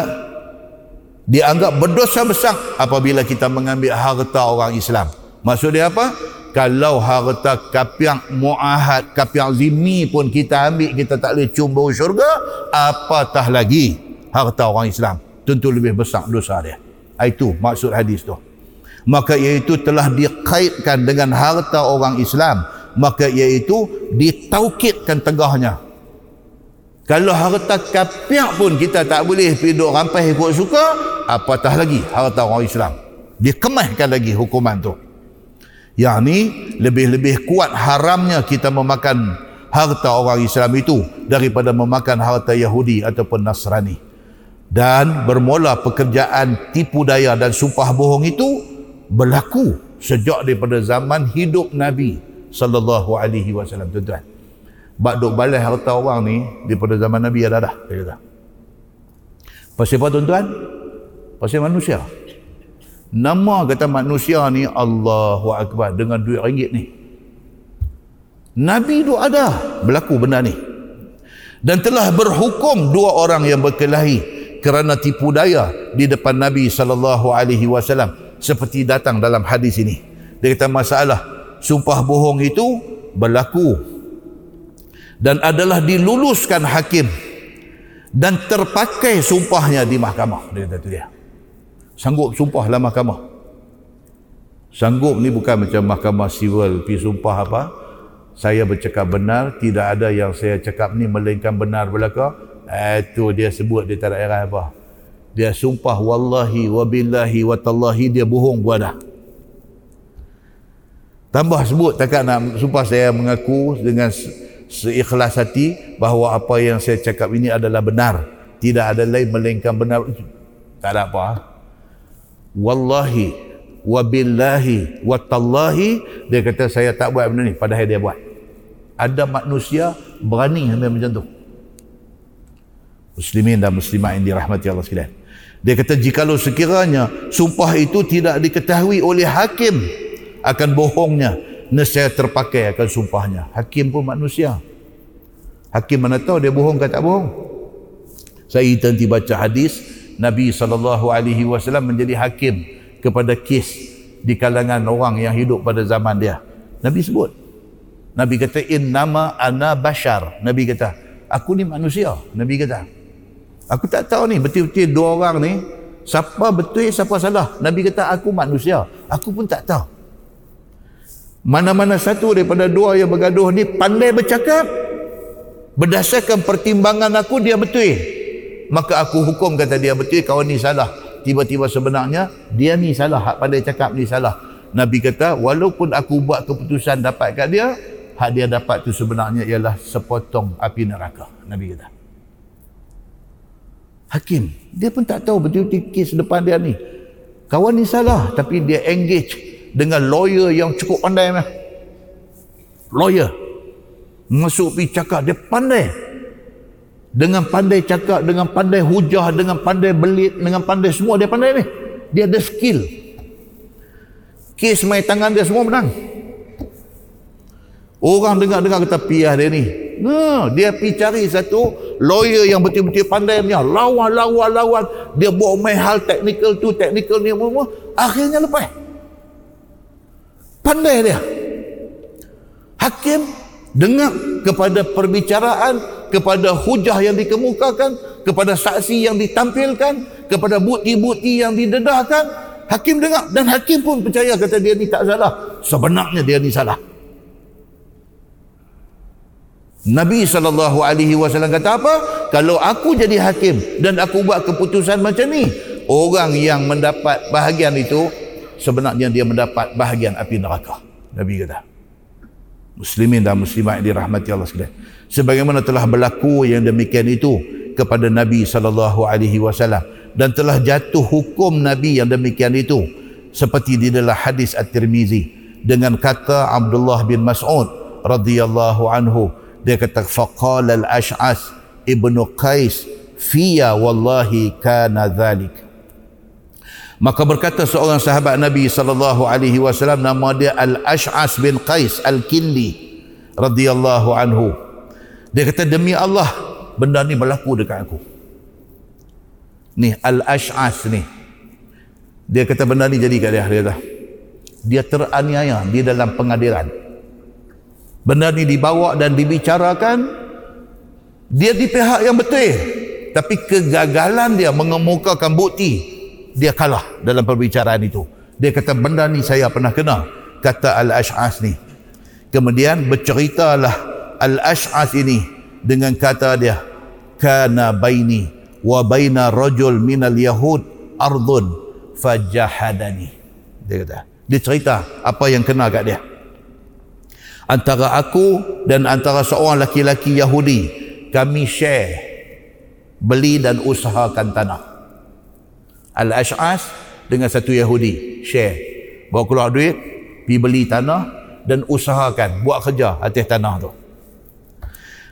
S1: dianggap berdosa besar apabila kita mengambil harta orang Islam maksud dia apa kalau harta kapiang muahad kapiang zimmi pun kita ambil kita tak boleh cumbu syurga apatah lagi harta orang Islam tentu lebih besar dosa dia. Itu maksud hadis tu. Maka iaitu telah dikaitkan dengan harta orang Islam. Maka iaitu ditaukidkan tegahnya. Kalau harta kapiak pun kita tak boleh duduk rampai ikut suka, apatah lagi harta orang Islam. Dikemahkan lagi hukuman tu. Yang ni lebih-lebih kuat haramnya kita memakan harta orang Islam itu daripada memakan harta Yahudi ataupun Nasrani dan bermula pekerjaan tipu daya dan sumpah bohong itu berlaku sejak daripada zaman hidup Nabi sallallahu alaihi wasallam tuan-tuan. Bak duk balai harta orang ni daripada zaman Nabi ada dah dia kata. Pasal apa tuan-tuan? Pasal manusia. Nama kata manusia ni Allahu Akbar dengan duit ringgit ni. Nabi tu ada berlaku benda ni. Dan telah berhukum dua orang yang berkelahi kerana tipu daya di depan Nabi sallallahu alaihi wasallam seperti datang dalam hadis ini. Dia kata masalah sumpah bohong itu berlaku dan adalah diluluskan hakim dan terpakai sumpahnya di mahkamah. Dia kata tu dia. Sanggup sumpah dalam mahkamah. Sanggup ni bukan macam mahkamah civil pi sumpah apa? Saya bercakap benar, tidak ada yang saya cakap ni melainkan benar belaka itu dia sebut dia tak ada heran apa. Dia sumpah wallahi wabillahi watallahi dia bohong gua dah. Tambah sebut takkan nak sumpah saya mengaku dengan seikhlas hati bahawa apa yang saya cakap ini adalah benar. Tidak ada lain melainkan benar. Tak ada apa. Wallahi wabillahi watallahi dia kata saya tak buat benda ni padahal dia buat. Ada manusia berani sampai macam tu muslimin dan muslimat yang dirahmati Allah sekalian. Dia kata jikalau sekiranya sumpah itu tidak diketahui oleh hakim akan bohongnya, nescaya terpakai akan sumpahnya. Hakim pun manusia. Hakim mana tahu dia bohong ke tak bohong? Saya nanti baca hadis Nabi saw menjadi hakim kepada kes di kalangan orang yang hidup pada zaman dia. Nabi sebut. Nabi kata in nama ana bashar. Nabi kata aku ni manusia. Nabi kata Aku tak tahu ni betul-betul dua orang ni siapa betul siapa salah. Nabi kata aku manusia. Aku pun tak tahu. Mana-mana satu daripada dua yang bergaduh ni pandai bercakap berdasarkan pertimbangan aku dia betul. Maka aku hukum kata dia betul kawan ni salah. Tiba-tiba sebenarnya dia ni salah. Hak pandai cakap ni salah. Nabi kata walaupun aku buat keputusan dapat kat dia hak dia dapat tu sebenarnya ialah sepotong api neraka. Nabi kata hakim. Dia pun tak tahu betul-betul kes depan dia ni. Kawan ni salah tapi dia engage dengan lawyer yang cukup pandai mah. Lawyer. Masuk pergi cakap dia pandai. Dengan pandai cakap, dengan pandai hujah, dengan pandai belit, dengan pandai semua dia pandai ni. Dia ada skill. Kes main tangan dia semua menang. Orang dengar-dengar kata piah dia ni. Nah, dia pergi cari satu lawyer yang betul-betul pandai punya. Lawan, lawan, lawan. Dia buat main hal teknikal tu, teknikal ni semua. Akhirnya lepas. Pandai dia. Hakim dengar kepada perbicaraan, kepada hujah yang dikemukakan, kepada saksi yang ditampilkan, kepada bukti-bukti yang didedahkan. Hakim dengar dan hakim pun percaya kata dia ni tak salah. Sebenarnya dia ni salah. Nabi sallallahu alaihi wasallam kata apa? Kalau aku jadi hakim dan aku buat keputusan macam ni, orang yang mendapat bahagian itu sebenarnya dia mendapat bahagian api neraka. Nabi kata. Muslimin dan muslimat yang dirahmati Allah sekalian. Sebagaimana telah berlaku yang demikian itu kepada Nabi sallallahu alaihi wasallam dan telah jatuh hukum Nabi yang demikian itu seperti di dalam hadis At-Tirmizi dengan kata Abdullah bin Mas'ud radhiyallahu anhu dia kata faqala al-ash'as ibnu qais fiya wallahi kana dhalik Maka berkata seorang sahabat Nabi sallallahu alaihi wasallam nama dia Al-Ash'as bin Qais Al-Kindi radhiyallahu anhu. Dia kata demi Allah benda ni berlaku dekat aku. Ni Al-Ash'as ni. Dia kata benda ni jadi kat dia dia kata. Dia teraniaya di dalam pengadilan. Benda ni dibawa dan dibicarakan dia di pihak yang betul. Tapi kegagalan dia mengemukakan bukti dia kalah dalam perbicaraan itu. Dia kata benda ni saya pernah kena. Kata Al-Ash'as ni. Kemudian berceritalah Al-Ash'as ini dengan kata dia. Kana baini wa baina rajul minal yahud ardun fajahadani. Dia kata. Dia cerita apa yang kena kat dia. Antara aku dan antara seorang laki-laki Yahudi. Kami share. Beli dan usahakan tanah. Al-Ash'as dengan satu Yahudi. Share. Bawa keluar duit pergi beli tanah dan usahakan buat kerja atas tanah tu.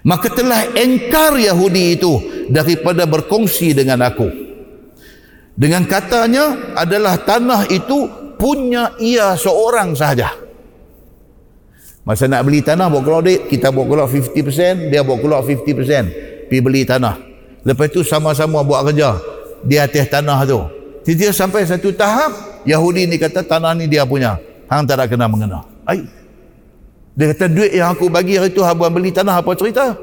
S1: Maka telah engkar Yahudi itu daripada berkongsi dengan aku. Dengan katanya adalah tanah itu punya ia seorang sahaja. Masa nak beli tanah bawa keluar duit kita bawa keluar 50% dia bawa keluar 50% pergi beli tanah. Lepas itu sama-sama buat kerja di atas tanah tu Tiba sampai satu tahap Yahudi ni kata tanah ni dia punya. Hang tak nak kena mengena. Ai. Dia kata duit yang aku bagi hari tu abang beli tanah apa cerita?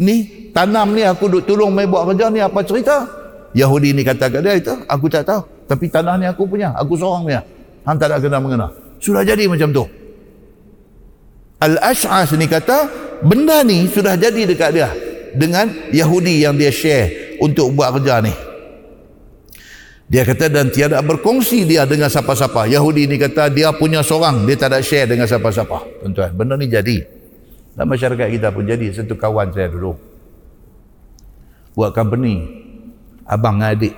S1: Ni tanam ni aku duk tolong mai buat kerja ni apa cerita? Yahudi ni kata kat dia itu aku tak tahu. Tapi tanah ni aku punya. Aku seorang punya. Hang tak nak kena mengena. Sudah jadi macam tu. Al-Ash'as ni kata benda ni sudah jadi dekat dia dengan Yahudi yang dia share untuk buat kerja ni. Dia kata dan tiada berkongsi dia dengan siapa-siapa. Yahudi ni kata dia punya seorang, dia tak ada share dengan siapa-siapa. Tuan-tuan, benda ni jadi. Dan masyarakat kita pun jadi. Satu kawan saya dulu. Buat company. Abang adik.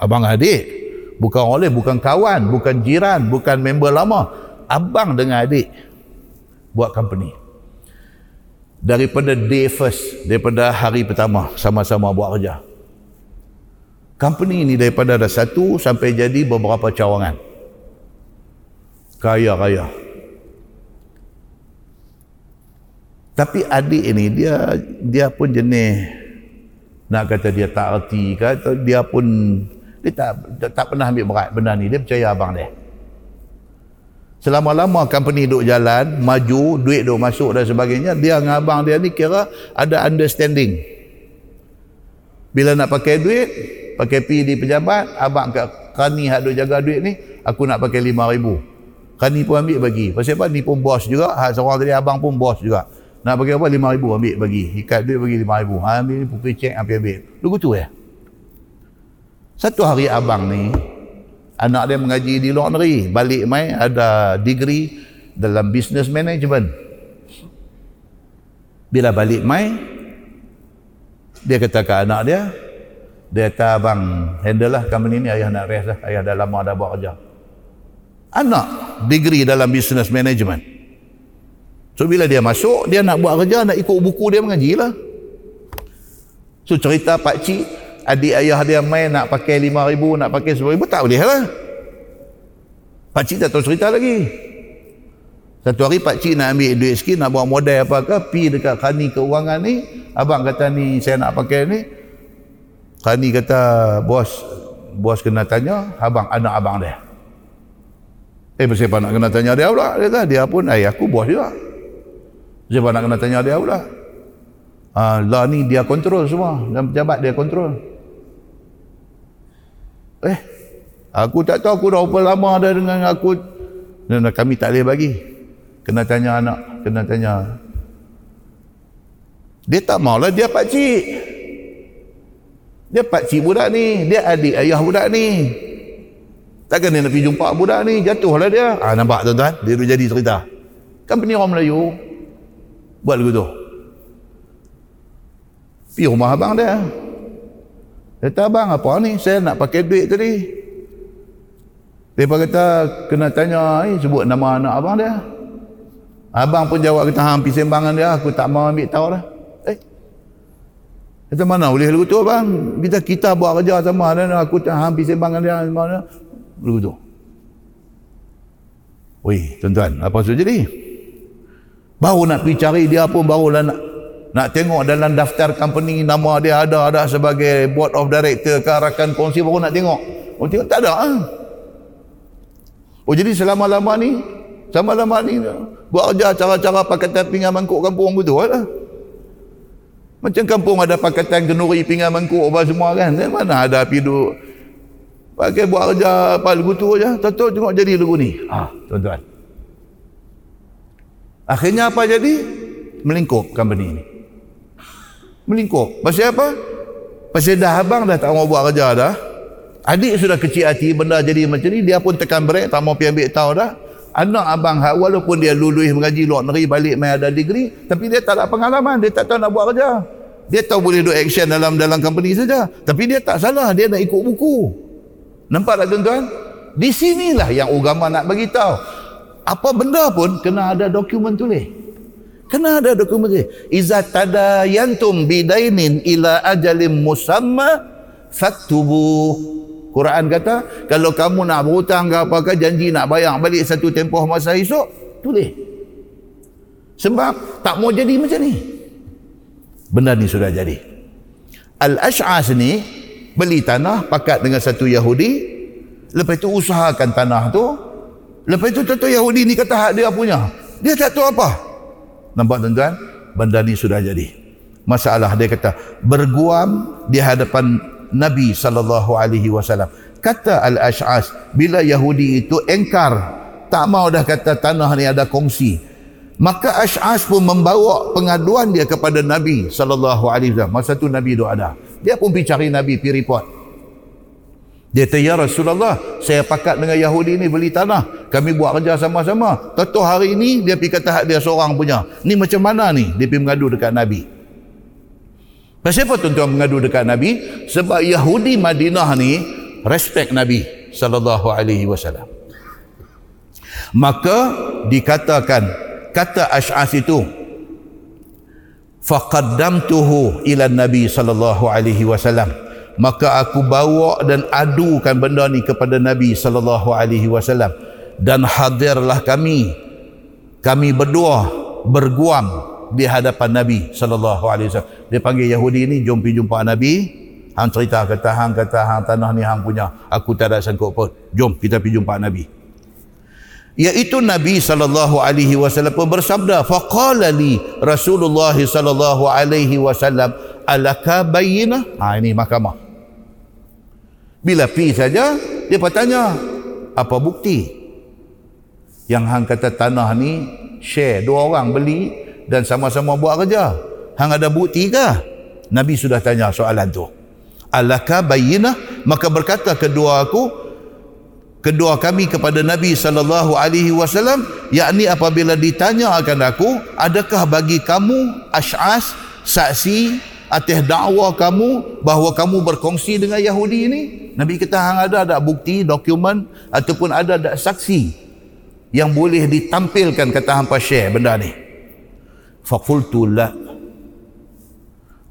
S1: Abang adik. Bukan oleh, bukan kawan, bukan jiran, bukan member lama. Abang dengan adik. Buat company. Daripada day first, daripada hari pertama, sama-sama buat kerja company ini daripada ada satu sampai jadi beberapa cawangan. Kaya-kaya tapi adik ini dia dia pun jenis nak kata dia tak erti ke dia pun dia tak, tak, tak pernah ambil berat benda ni. Dia percaya abang dia. Selama-lama company duk jalan maju duit duk masuk dan sebagainya dia dengan abang dia ni kira ada understanding. Bila nak pakai duit pakai pi di pejabat abang kat Kani hak duk jaga duit ni aku nak pakai RM5,000 Kani pun ambil bagi. Pasal apa? Ni pun bos juga. Hak seorang tadi abang pun bos juga. Nak pakai apa? RM5,000 ambil bagi. Ikat duit bagi RM5,000 ha, ambil ni pukul cek ambil ambil. Lu tu ya satu hari abang ni anak dia mengaji di luar negeri. Balik mai ada degree dalam business management. Bila balik mai dia kata ke anak dia dia kata abang handle lah company ni ayah nak rest lah. Ayah dah lama dah buat kerja. Anak degree dalam business management. So bila dia masuk dia nak buat kerja nak ikut buku dia mengaji lah. So cerita pak cik adik ayah dia main nak pakai lima ribu nak pakai sepuluh ribu tak boleh lah. Pak cik tak tahu cerita lagi. Satu hari pak cik nak ambil duit sikit nak buat modal apa ke pi dekat kani keuangan ni. Abang kata ni saya nak pakai ni Kani kata bos bos kena tanya abang anak abang dia. Eh siapa nak kena tanya dia pula? Dia kata dia pun ayah aku bos juga. Siapa nak kena tanya dia pula? Ah, lah ni dia kontrol semua dan pejabat dia kontrol. Eh, aku tak tahu aku dah berapa lama ada dengan aku dan kami tak boleh bagi. Kena tanya anak, kena tanya. Dia tak maulah dia pak cik. Dia pakcik budak ni. Dia adik ayah budak ni. Takkan dia nak pergi jumpa budak ni. Jatuhlah dia. Ah, nampak tuan-tuan? Dia tu jadi cerita. Company orang Melayu. Buat lagu tu. Pergi rumah abang dia. Dia kata, abang apa ni? Saya nak pakai duit tadi. Dia kata, kena tanya, eh, sebut nama anak abang dia. Abang pun jawab kata, hampir sembangan dia. Aku tak mau ambil tahu dah. Kata mana boleh lagu tu bang? Kita kita buat kerja sama dan aku tak hampir sembang dia mana. begitu Wih, tuan-tuan, apa sudah jadi? Baru nak pergi cari dia pun barulah nak nak tengok dalam daftar company nama dia ada ada sebagai board of director ke rakan kongsi baru nak tengok. Oh tengok tak ada. Ha? Oh jadi selama-lama ni selama-lama ni buat kerja cara-cara pakatan pinggan mangkuk kampung betul lah. Macam kampung ada pakatan kenuri pinggan mangkuk apa semua kan. Dari mana ada api duduk pakai buat kerja apa lagu tu aja. Tahu tengok jadi lagu ni. Ha, tuan-tuan. Akhirnya apa jadi? Melingkup company ini. Melingkup. Pasal apa? Pasal dah abang dah tak mau buat kerja dah. Adik sudah kecil hati benda jadi macam ni. Dia pun tekan break. Tak mau pergi ambil tahu dah. Anak abang walaupun dia lulus mengaji luar negeri balik main ada degree. Tapi dia tak ada pengalaman. Dia tak tahu nak buat kerja. Dia tahu boleh do action dalam dalam company saja. Tapi dia tak salah. Dia nak ikut buku. Nampak tak tuan-tuan? Di sinilah yang agama nak bagi tahu apa benda pun kena ada dokumen tulis kena ada dokumen tulis iza tadayantum bidainin ila ajalim musamma faktubu Quran kata kalau kamu nak berhutang ke apa ke janji nak bayar balik satu tempoh masa esok tulis sebab tak mau jadi macam ni benda ni sudah jadi Al-Ash'as ni beli tanah pakat dengan satu Yahudi lepas itu usahakan tanah tu Lepas itu tentu Yahudi ni kata hak dia punya. Dia tak tahu apa. Nampak tuan-tuan? Benda ni sudah jadi. Masalah dia kata berguam di hadapan Nabi sallallahu alaihi wasallam. Kata Al-Ash'as bila Yahudi itu engkar tak mau dah kata tanah ni ada kongsi. Maka Ash'as pun membawa pengaduan dia kepada Nabi sallallahu alaihi wasallam. Masa tu Nabi itu ada. Dia pun pergi cari Nabi pergi report. Dia kata, Ya Rasulullah, saya pakat dengan Yahudi ni beli tanah. Kami buat kerja sama-sama. Tentu hari ini, dia pergi kata hak dia seorang punya. Ni macam mana ni? Dia pergi mengadu dekat Nabi. Pasal apa tuan-tuan mengadu dekat Nabi? Sebab Yahudi Madinah ni, respect Nabi sallallahu alaihi wasallam. Maka dikatakan kata Ash'as itu faqaddamtuhu ila Nabi sallallahu alaihi wasallam maka aku bawa dan adukan benda ni kepada Nabi sallallahu alaihi wasallam dan hadirlah kami kami berdua berguam di hadapan Nabi sallallahu alaihi wasallam. Dia panggil Yahudi ni jom pergi jumpa Nabi. Hang cerita kata hang kata hang tanah ni hang punya. Aku tak ada sangkut pun. Jom kita pergi jumpa Nabi. Iaitu Nabi sallallahu alaihi wasallam pun bersabda faqala li Rasulullah sallallahu alaihi wasallam alaka bayyinah? Ha ini mahkamah. Bila pi saja dia bertanya apa bukti? Yang hang kata tanah ni share dua orang beli dan sama-sama buat kerja. Hang ada bukti ke Nabi sudah tanya soalan tu. Alaka bayyinah? Maka berkata kedua aku kedua kami kepada Nabi sallallahu alaihi wasallam yakni apabila ditanya akan aku adakah bagi kamu asy'as saksi atas dakwa kamu bahawa kamu berkongsi dengan Yahudi ini? Nabi kata hang ada ada bukti dokumen ataupun ada ada saksi yang boleh ditampilkan kata hampa share benda ni faqultu la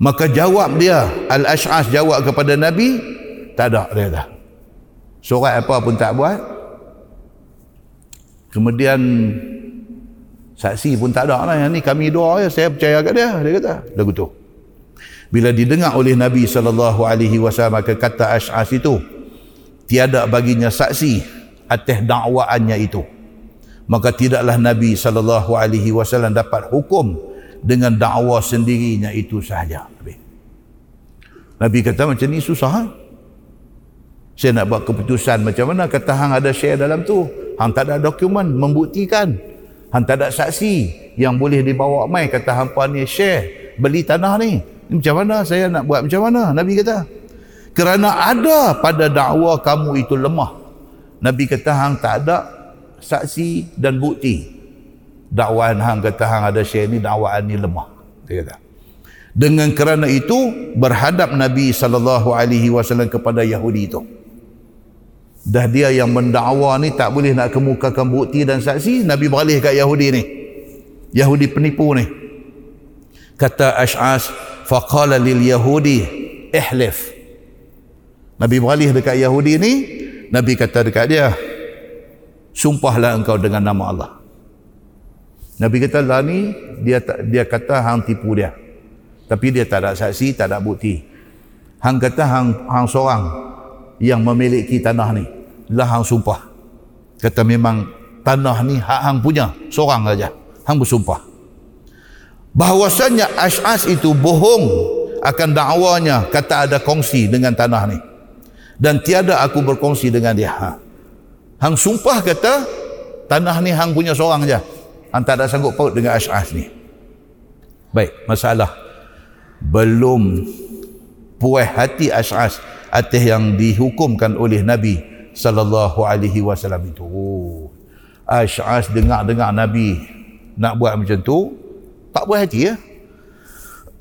S1: maka jawab dia al-ash'as jawab kepada Nabi tak ada dia dah. Surat apa pun tak buat. Kemudian saksi pun tak ada lah yang ni kami doa ya saya percaya kat dia dia kata. Lagu tu bila didengar oleh Nabi alaihi wasallam kata Ash'as itu tiada baginya saksi atas dakwaannya itu maka tidaklah Nabi sallallahu alaihi wasallam dapat hukum dengan dakwa sendirinya itu sahaja Nabi kata macam ni susah ha? saya nak buat keputusan macam mana? Kata hang ada share dalam tu. Hang tak ada dokumen membuktikan. Hang tak ada saksi yang boleh dibawa mai. Kata hampa ni share beli tanah ni. Macam mana? Saya nak buat macam mana? Nabi kata kerana ada pada dakwa kamu itu lemah. Nabi kata hang tak ada saksi dan bukti. Dakwaan hang kata hang ada share ni dakwaan ni lemah dia kata. Dengan kerana itu berhadap Nabi sallallahu alaihi wasallam kepada Yahudi itu. Dah dia yang mendakwa ni tak boleh nak kemukakan bukti dan saksi Nabi beralih kat Yahudi ni. Yahudi penipu ni. Kata Ash'as faqala lil Yahudi ihlif. Nabi beralih dekat Yahudi ni Nabi kata dekat dia, sumpahlah engkau dengan nama Allah. Nabi kata lah ni dia dia kata hang tipu dia. Tapi dia tak ada saksi, tak ada bukti. Hang kata hang hang seorang yang memiliki tanah ni. Lah hang sumpah. Kata memang tanah ni hak hang punya, seorang saja. Hang bersumpah. Bahawasanya Ash'as itu bohong akan dakwanya kata ada kongsi dengan tanah ni. Dan tiada aku berkongsi dengan dia. Ha. Hang sumpah kata tanah ni hang punya seorang saja. Hang tak ada sanggup paut dengan Ash'as ni. Baik, masalah. Belum puas hati Ash'as atas yang dihukumkan oleh Nabi sallallahu alaihi wasallam itu. Oh. Ash'as dengar-dengar Nabi nak buat macam tu, tak puas hati ya.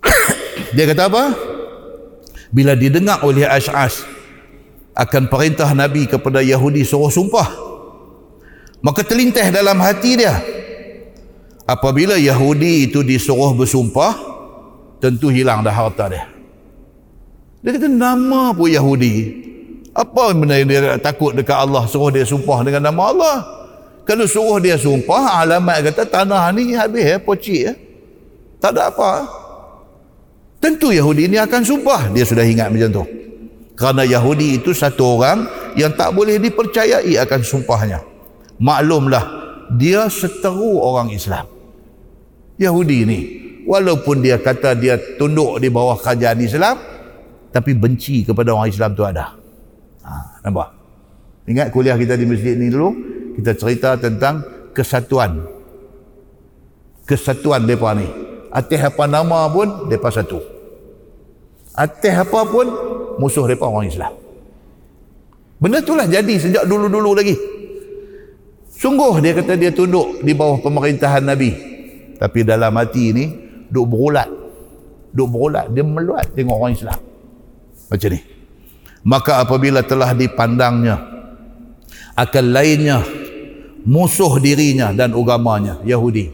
S1: Dia kata apa? Bila didengar oleh Ash'as akan perintah Nabi kepada Yahudi suruh sumpah. Maka terlintas dalam hati dia. Apabila Yahudi itu disuruh bersumpah tentu hilang dah harta dia. Dia kata nama pun Yahudi. Apa benda yang dia takut dekat Allah suruh dia sumpah dengan nama Allah? Kalau suruh dia sumpah alamat kata tanah ni habis ya pocik ya tak ada apa. Tentu Yahudi ini akan sumpah. Dia sudah ingat macam tu kerana Yahudi itu satu orang yang tak boleh dipercayai akan sumpahnya. Maklumlah dia seteru orang Islam. Yahudi ni walaupun dia kata dia tunduk di bawah kerajaan Islam tapi benci kepada orang Islam tu ada. Ha, nampak? Ingat kuliah kita di masjid ni dulu? Kita cerita tentang kesatuan. Kesatuan mereka ni. Atas apa nama pun mereka satu. Atas apa pun musuh mereka orang Islam benda itulah jadi sejak dulu-dulu lagi Sungguh dia kata dia tunduk di bawah pemerintahan Nabi. Tapi dalam hati ni duk berulat. Duk berulat. Dia meluat tengok orang Islam. Macam ni. Maka apabila telah dipandangnya akan lainnya musuh dirinya dan agamanya Yahudi.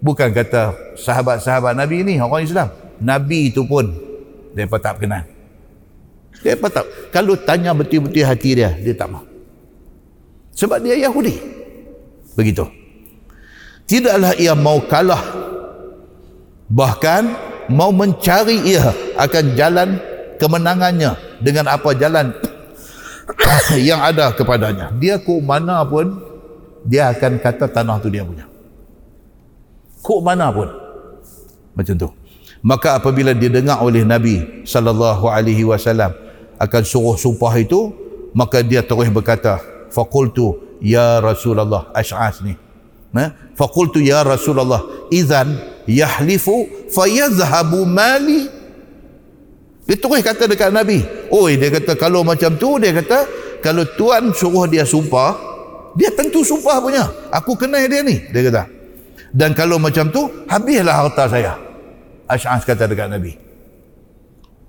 S1: Bukan kata sahabat-sahabat Nabi ni orang Islam. Nabi itu pun dia tak kenal. Dia tak. Kalau tanya betul-betul hati dia, dia tak mau. Sebab dia Yahudi. Begitu. Tidaklah ia mau kalah. Bahkan mau mencari ia akan jalan kemenangannya dengan apa jalan yang ada kepadanya. Dia ke mana pun dia akan kata tanah tu dia punya. Ke mana pun. Macam tu. Maka apabila didengar oleh Nabi sallallahu alaihi wasallam akan suruh sumpah itu, maka dia terus berkata, faqultu ya Rasulullah Ash'as ni. Ha? faqultu ya Rasulullah idzan yahlifu fayazhabu mali. Dia terus kata dekat Nabi. Oi dia kata kalau macam tu dia kata kalau tuan suruh dia sumpah dia tentu sumpah punya. Aku kenal dia ni dia kata. Dan kalau macam tu habislah harta saya. Ash'as kata dekat Nabi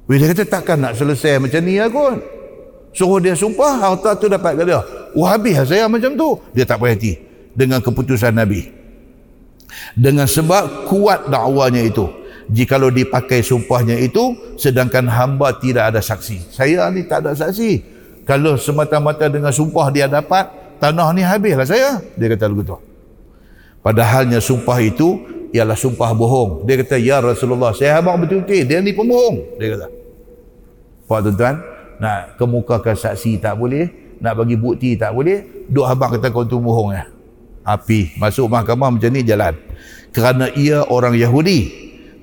S1: Wih, dia kata takkan nak selesai macam ni aku suruh dia sumpah harta tu dapat ke dia. Oh habis lah saya macam tu. Dia tak berhati dengan keputusan Nabi. Dengan sebab kuat dakwanya itu. Jikalau dipakai sumpahnya itu sedangkan hamba tidak ada saksi. Saya ni tak ada saksi. Kalau semata-mata dengan sumpah dia dapat tanah ni habislah saya dia kata begitu. Padahalnya sumpah itu ialah sumpah bohong. Dia kata ya Rasulullah saya abang betul-betul dia ni pembohong. Dia kata. Pak tuan-tuan nak kemukakan saksi tak boleh nak bagi bukti tak boleh duk habang kata kau tu bohong ya api. Masuk mahkamah macam ni jalan. Kerana ia orang Yahudi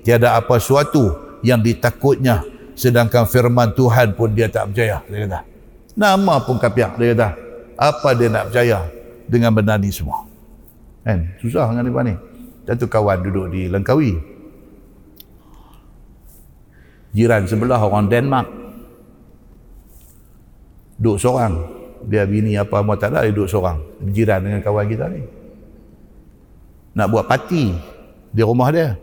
S1: tiada apa suatu yang ditakutnya. Sedangkan firman Tuhan pun dia tak percaya dia kata. Nama pun kapiak dia kata. Apa dia nak percaya dengan benda ni semua? Kan? Susah dengan dia ni satu kawan duduk di Langkawi. Jiran sebelah orang Denmark. Duduk seorang. Dia bini apa semua tak ada dia duduk seorang. Berjiran dengan kawan kita ni. Nak buat parti di rumah dia.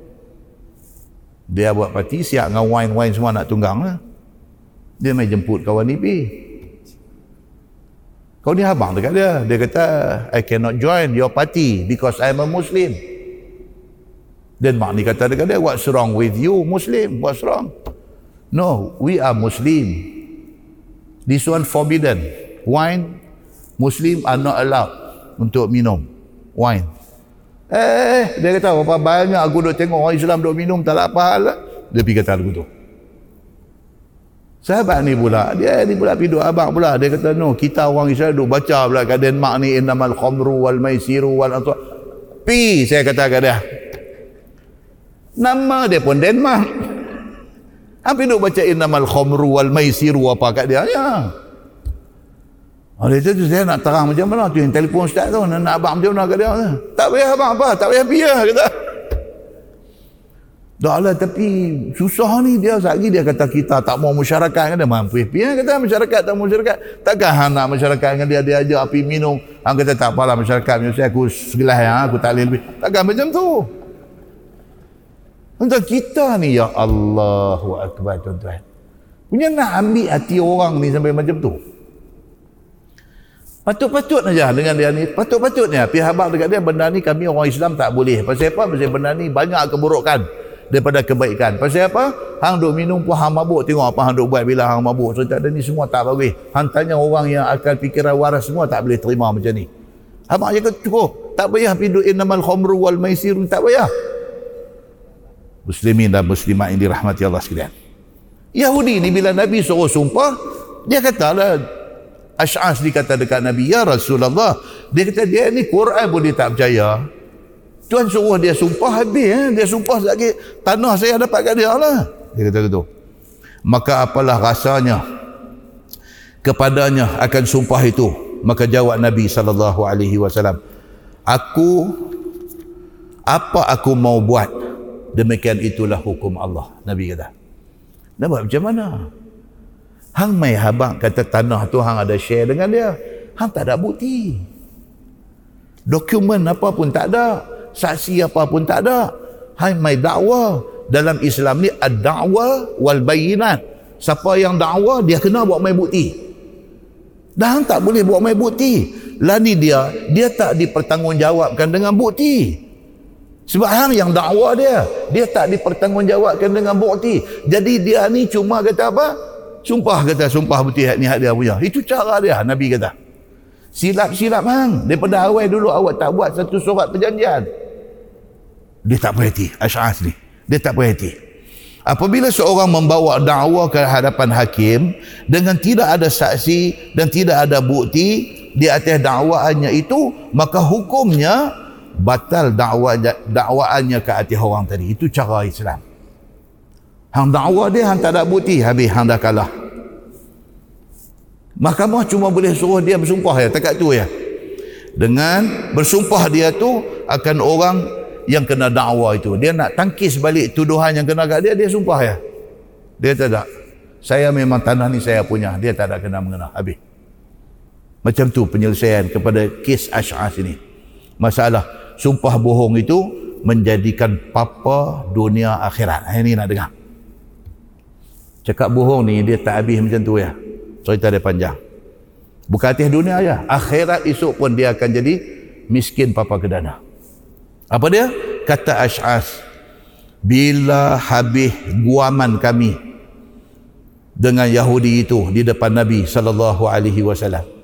S1: Dia buat parti siap dengan wine-wine semua nak tunggang lah. dia main jemput kawan ni pergi kau ni abang dekat dia. Dia kata I cannot join your party because I'm a Muslim dan mak ni kata dekat dia what's wrong with you Muslim what's wrong no we are Muslim This one forbidden. Wine Muslim are not allowed untuk minum wine. Eh, dia kata berapa banyak aku duk tengok orang Islam duk minum tak apa hal. Dia pergi kata lagu tu. Sahabat ni pula, dia ni pula pergi duk abang pula. Dia kata, no, kita orang Islam duk baca pula kat Denmark ni, innamal khomru wal maisiru wal antuah. Pi, saya kata kat dia. Nama dia pun Denmark. Apa duk baca innamal khomru wal maisiru apa kat dia? Ya. Oleh itu saya nak terang macam mana? Tu yang telefon ustaz tu nak, nak abang macam mana kat dia? Tak payah abang apa? Tak payah biar kata. Tak lah tapi susah ni dia. Lagi dia kata kita tak mau masyarakat kan dia. Mampu biar kata masyarakat tak mau masyarakat. Takkan hang nak masyarakat dengan dia dia aja api minum. Hang kata tak apalah masyarakat saya aku segelas ya aku tak boleh lebih. Takkan macam tu untuk kita ni ya Allahu Akbar tuan-tuan punya nak ambil hati orang ni sampai macam tu Patut-patut aja dengan dia ni. Patut-patutnya pihak abang dekat dia benda ni kami orang Islam tak boleh. Pasal apa? Pasal benda ni banyak keburukan daripada kebaikan. Pasal apa? Hang duk minum pun hang mabuk. Tengok apa hang duk buat bila hang mabuk. So tak ada ni semua tak bagus. Hang tanya orang yang akan fikiran waras semua tak boleh terima macam ni. Abang cakap cukup. Tak payah pindu innamal khomru wal maisir. Tak payah. Muslimin dan muslimat yang dirahmati Allah sekalian. Yahudi ni bila Nabi suruh sumpah, dia kata lah, Ash'as dikata dekat Nabi, Ya Rasulullah, dia kata dia ni Quran pun dia tak percaya. Tuan suruh dia sumpah habis. Eh? Dia sumpah lagi tanah saya dapat kat dia lah. Dia kata gitu. Maka apalah rasanya kepadanya akan sumpah itu. Maka jawab Nabi wasallam, "Aku apa aku mau buat? Demikian itulah hukum Allah." Nabi kata. Buat macam mana? Hang mai habang kata tanah tu hang ada share dengan dia. Hang tak ada bukti. Dokumen apa pun tak ada. Saksi apa pun tak ada. Hang mai dakwa. Dalam Islam ni ad-da'wa wal bayinat. Siapa yang dakwa dia kena buat mai bukti. Dan hang tak boleh buat mai bukti. Lah ni dia, dia tak dipertanggungjawabkan dengan bukti. Sebab hang yang dakwa dia, dia tak dipertanggungjawabkan dengan bukti. Jadi dia ni cuma kata apa? Sumpah kata sumpah betul ni hak dia punya. Itu cara dia Nabi kata. Silap-silap hang. Daripada awal dulu awak tak buat satu surat perjanjian. Dia tak berhati. Asy'as ni. Dia tak berhati. Apabila seorang membawa dakwa ke hadapan hakim dengan tidak ada saksi dan tidak ada bukti di atas dakwaannya itu, maka hukumnya batal dakwaannya ke atas orang tadi. Itu cara Islam. Hang dakwa dia hang tak ada bukti habis hang dah kalah. Mahkamah cuma boleh suruh dia bersumpah ya, takat tu ya. Dengan bersumpah dia tu akan orang yang kena dakwa itu. Dia nak tangkis balik tuduhan yang kena kat dia, dia sumpah ya. Dia tak ada. Saya memang tanah ni saya punya. Dia tak ada kena mengena. Habis. Macam tu penyelesaian kepada kes Ash'as ini. Masalah sumpah bohong itu menjadikan papa dunia akhirat. Ini nak dengar. Cakap bohong ni dia tak habis macam tu ya. Cerita dia panjang. Bukan atas dunia aja. Akhirat esok pun dia akan jadi miskin papa kedana. Apa dia? Kata Ash'as. Bila habis guaman kami dengan Yahudi itu di depan Nabi sallallahu alaihi wasallam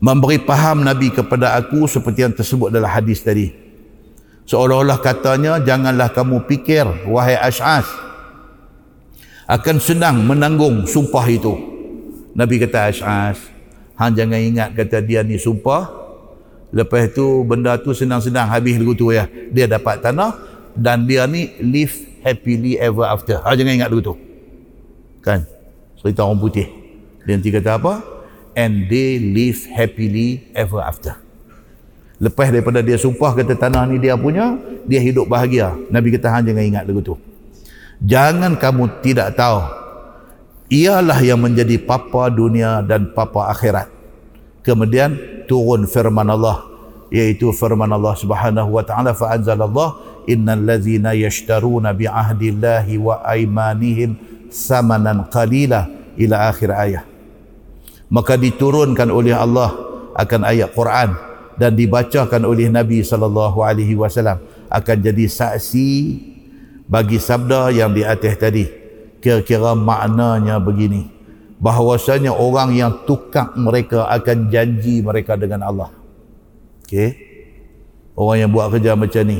S1: memberi faham Nabi kepada aku seperti yang tersebut dalam hadis tadi seolah-olah katanya janganlah kamu fikir wahai Ash'as akan senang menanggung sumpah itu. Nabi kata Ash'as, hang jangan ingat kata dia ni sumpah, lepas tu benda tu senang-senang habis lagu tu ya. Dia dapat tanah dan dia ni live happily ever after. Hang jangan ingat lagu tu. Kan? Cerita orang putih. Dia nanti kata apa? And they live happily ever after. Lepas daripada dia sumpah kata tanah ni dia punya, dia hidup bahagia. Nabi kata hang jangan ingat lagu tu. Jangan kamu tidak tahu. Ialah yang menjadi papa dunia dan papa akhirat. Kemudian turun firman Allah yaitu firman Allah Subhanahu wa taala fa anzalallah innal ladzina yashtaruna bi ahdillahi wa aymanihim samanan qalila ila akhir ayat. Maka diturunkan oleh Allah akan ayat Quran dan dibacakan oleh Nabi sallallahu alaihi wasallam akan jadi saksi bagi sabda yang di atas tadi kira-kira maknanya begini bahawasanya orang yang tukar mereka akan janji mereka dengan Allah. Okey. Orang yang buat kerja macam ni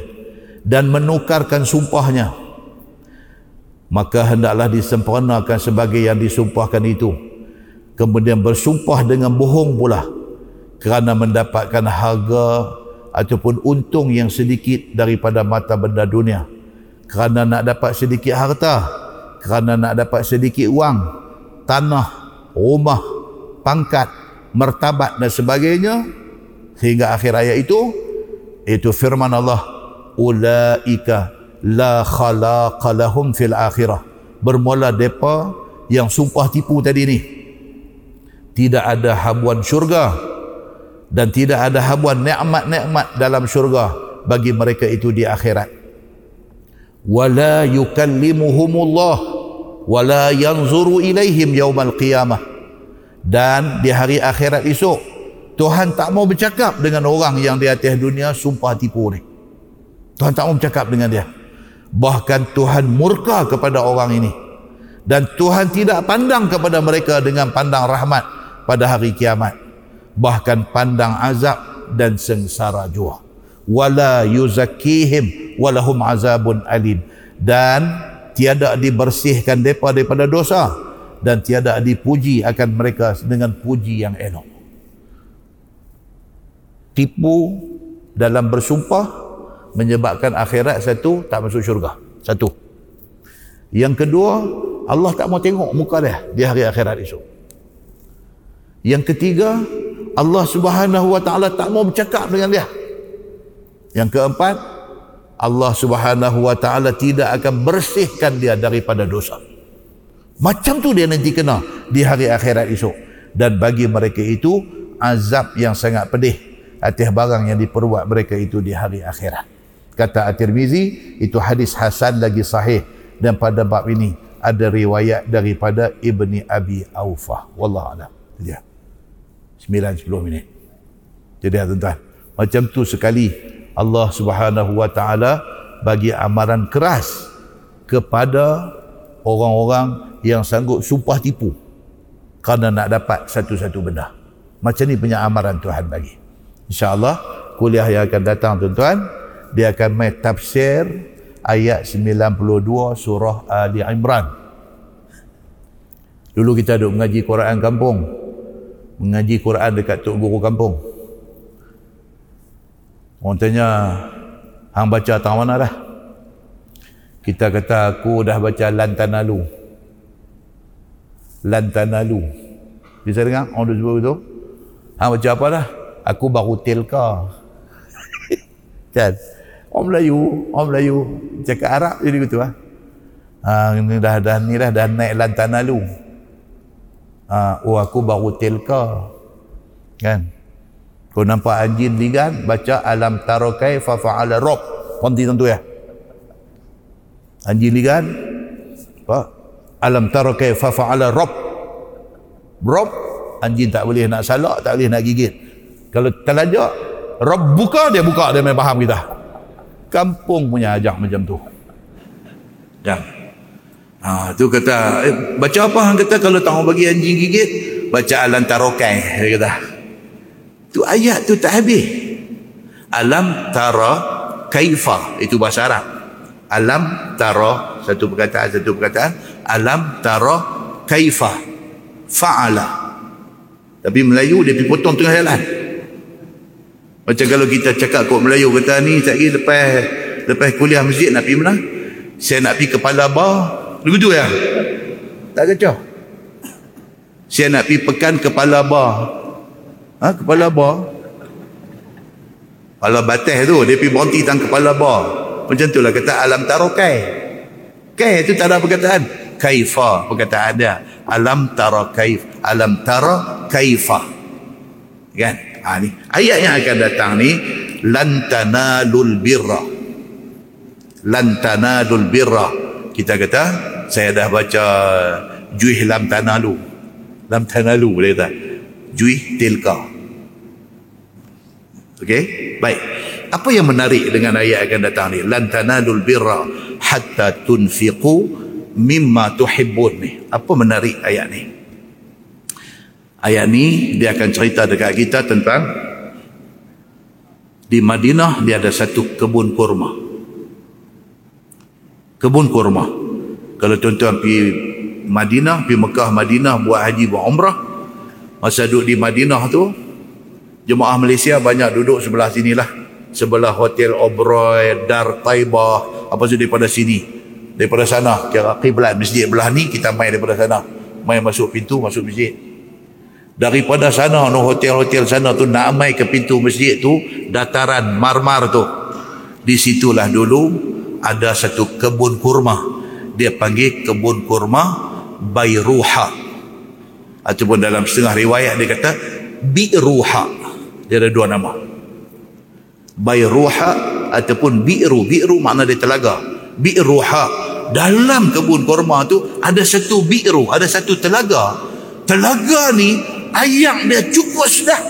S1: dan menukarkan sumpahnya maka hendaklah disempurnakan sebagai yang disumpahkan itu kemudian bersumpah dengan bohong pula. Kerana mendapatkan harga ataupun untung yang sedikit daripada mata benda dunia. Kerana nak dapat sedikit harta. Kerana nak dapat sedikit wang tanah, rumah, pangkat, martabat dan sebagainya. Sehingga akhir ayat itu itu firman Allah ulaika la khalaqa lahum fil akhirah. Bermula depa yang sumpah tipu tadi ni tidak ada habuan syurga. Dan tidak ada habuan nikmat-nikmat dalam syurga bagi mereka itu di akhirat. Wala yukallimuhumullah. Wala yanzuru ilaihim yaumal qiyamah. Dan di hari akhirat esok Tuhan tak mau bercakap dengan orang yang di atas dunia sumpah tipu ni. Tuhan tak mau bercakap dengan dia. Bahkan Tuhan murka kepada orang ini. Dan Tuhan tidak pandang kepada mereka dengan pandang rahmat pada hari kiamat. Bahkan pandang azab dan sengsara jua. Wala yuzakkihim walahum azabun alim. Dan tiada dibersihkan mereka daripada dosa. Dan tiada dipuji akan mereka dengan puji yang elok. Tipu dalam bersumpah menyebabkan akhirat satu tak masuk syurga. Satu. Yang kedua Allah tak mau tengok muka dia di hari akhirat esok yang ketiga Allah subhanahu wa ta'ala tak mau bercakap dengan dia yang keempat Allah Subhanahu wa taala tidak akan bersihkan dia daripada dosa. Macam tu dia nanti kena di hari akhirat esok. Dan bagi mereka itu azab yang sangat pedih atas barang yang diperbuat mereka itu di hari akhirat. Kata At-Tirmizi itu hadis hasan lagi sahih dan pada bab ini ada riwayat daripada Ibni Abi Aufah. Wallahu a'lam. Ya. 9 10 minit. Jadi tuan-tuan, macam tu sekali Allah Subhanahu wa taala bagi amaran keras kepada orang-orang yang sanggup sumpah tipu kerana nak dapat satu-satu benda. Macam ni punya amaran Tuhan bagi. Insya-Allah kuliah yang akan datang tuan-tuan dia akan main tafsir ayat 92 surah Ali Imran. Dulu kita duduk mengaji Quran kampung. Mengaji Quran dekat tok guru kampung. Orang tanya, hang baca tang mana dah? Kita kata aku dah baca Lantanalu. Lantanalu. Bisa dengar orang tu sebut begitu? Hang baca apa dah? Aku baru telka. kan? Orang Melayu, orang Melayu cakap Arab jadi gitu ah. Ha, ini dah dah ni dah dah naik Lantanalu. Ha, oh aku baru telka. Kan? Kau nampak anjing ligan, baca alam tarokai fa fa'ala rob. Ponti tentu ya. Anjing ligan, apa? Alam tarokai fa fa'ala rob. Rob, anjing tak boleh nak salak, tak boleh nak gigit. Kalau terlajak, rob buka, dia buka, dia memang faham kita. Kampung punya ajak macam tu. Dan, ha, tu kata, eh, baca apa hang kata kalau tak bagi anjing gigit? Baca alam tarokai, dia kata. Tu ayat tu tak habis. Alam tara kaifa itu bahasa Arab. Alam tara satu perkataan satu perkataan. Alam tara kaifa fa'ala. Tapi Melayu dia pergi potong tengah jalan. Macam kalau kita cakap kok Melayu kata ni kira lepas lepas kuliah masjid nak pergi mana? Saya nak pergi kepala bar. Begitu ya? Tak kacau. Saya nak pergi pekan kepala bar. Ha, kepala bar? Kepala batas tu dia pergi berhenti tang kepala bar. Macam tu lah kata alam tarokai kai. Itu tak ada perkataan. Kaifa perkataan dia. Alam tara kaif alam tara kaifa. Kan? Ha, ni. Ayat yang akan datang ni lantanalul birra. Lantanalul birra kita kata saya dah baca juih lam tanalu lam tanalu boleh kata juih tilka Okey? Baik. Apa yang menarik dengan ayat akan datang ni? Lan tanalul birra hatta tunfiqu mimma tuhibbun ni. Apa menarik ayat ni? Ayat ni dia akan cerita dekat kita tentang di Madinah dia ada satu kebun kurma. Kebun kurma. Kalau tuan-tuan pergi Madinah, pergi Mekah Madinah buat haji buat umrah, masa duduk di Madinah tu, jemaah Malaysia banyak duduk sebelah sinilah. Sebelah Hotel Oberoi, Dar Taibah, apa saja daripada sini. Daripada sana, kira kiblat masjid belah ni, kita main daripada sana. Main masuk pintu, masuk masjid daripada sana no hotel-hotel sana tu nak mai ke pintu masjid tu dataran marmar tu di situlah dulu ada satu kebun kurma. Dia panggil kebun kurma Bayruha. Ataupun dalam setengah riwayat dia kata Bi'ruha. Dia ada dua nama. Bayruha ataupun Bi'ru. Bi'ru makna dia telaga. Bi'ruha. Dalam kebun kurma tu ada satu Bi'ru ada satu telaga. Telaga ni ayam dia cukup sudah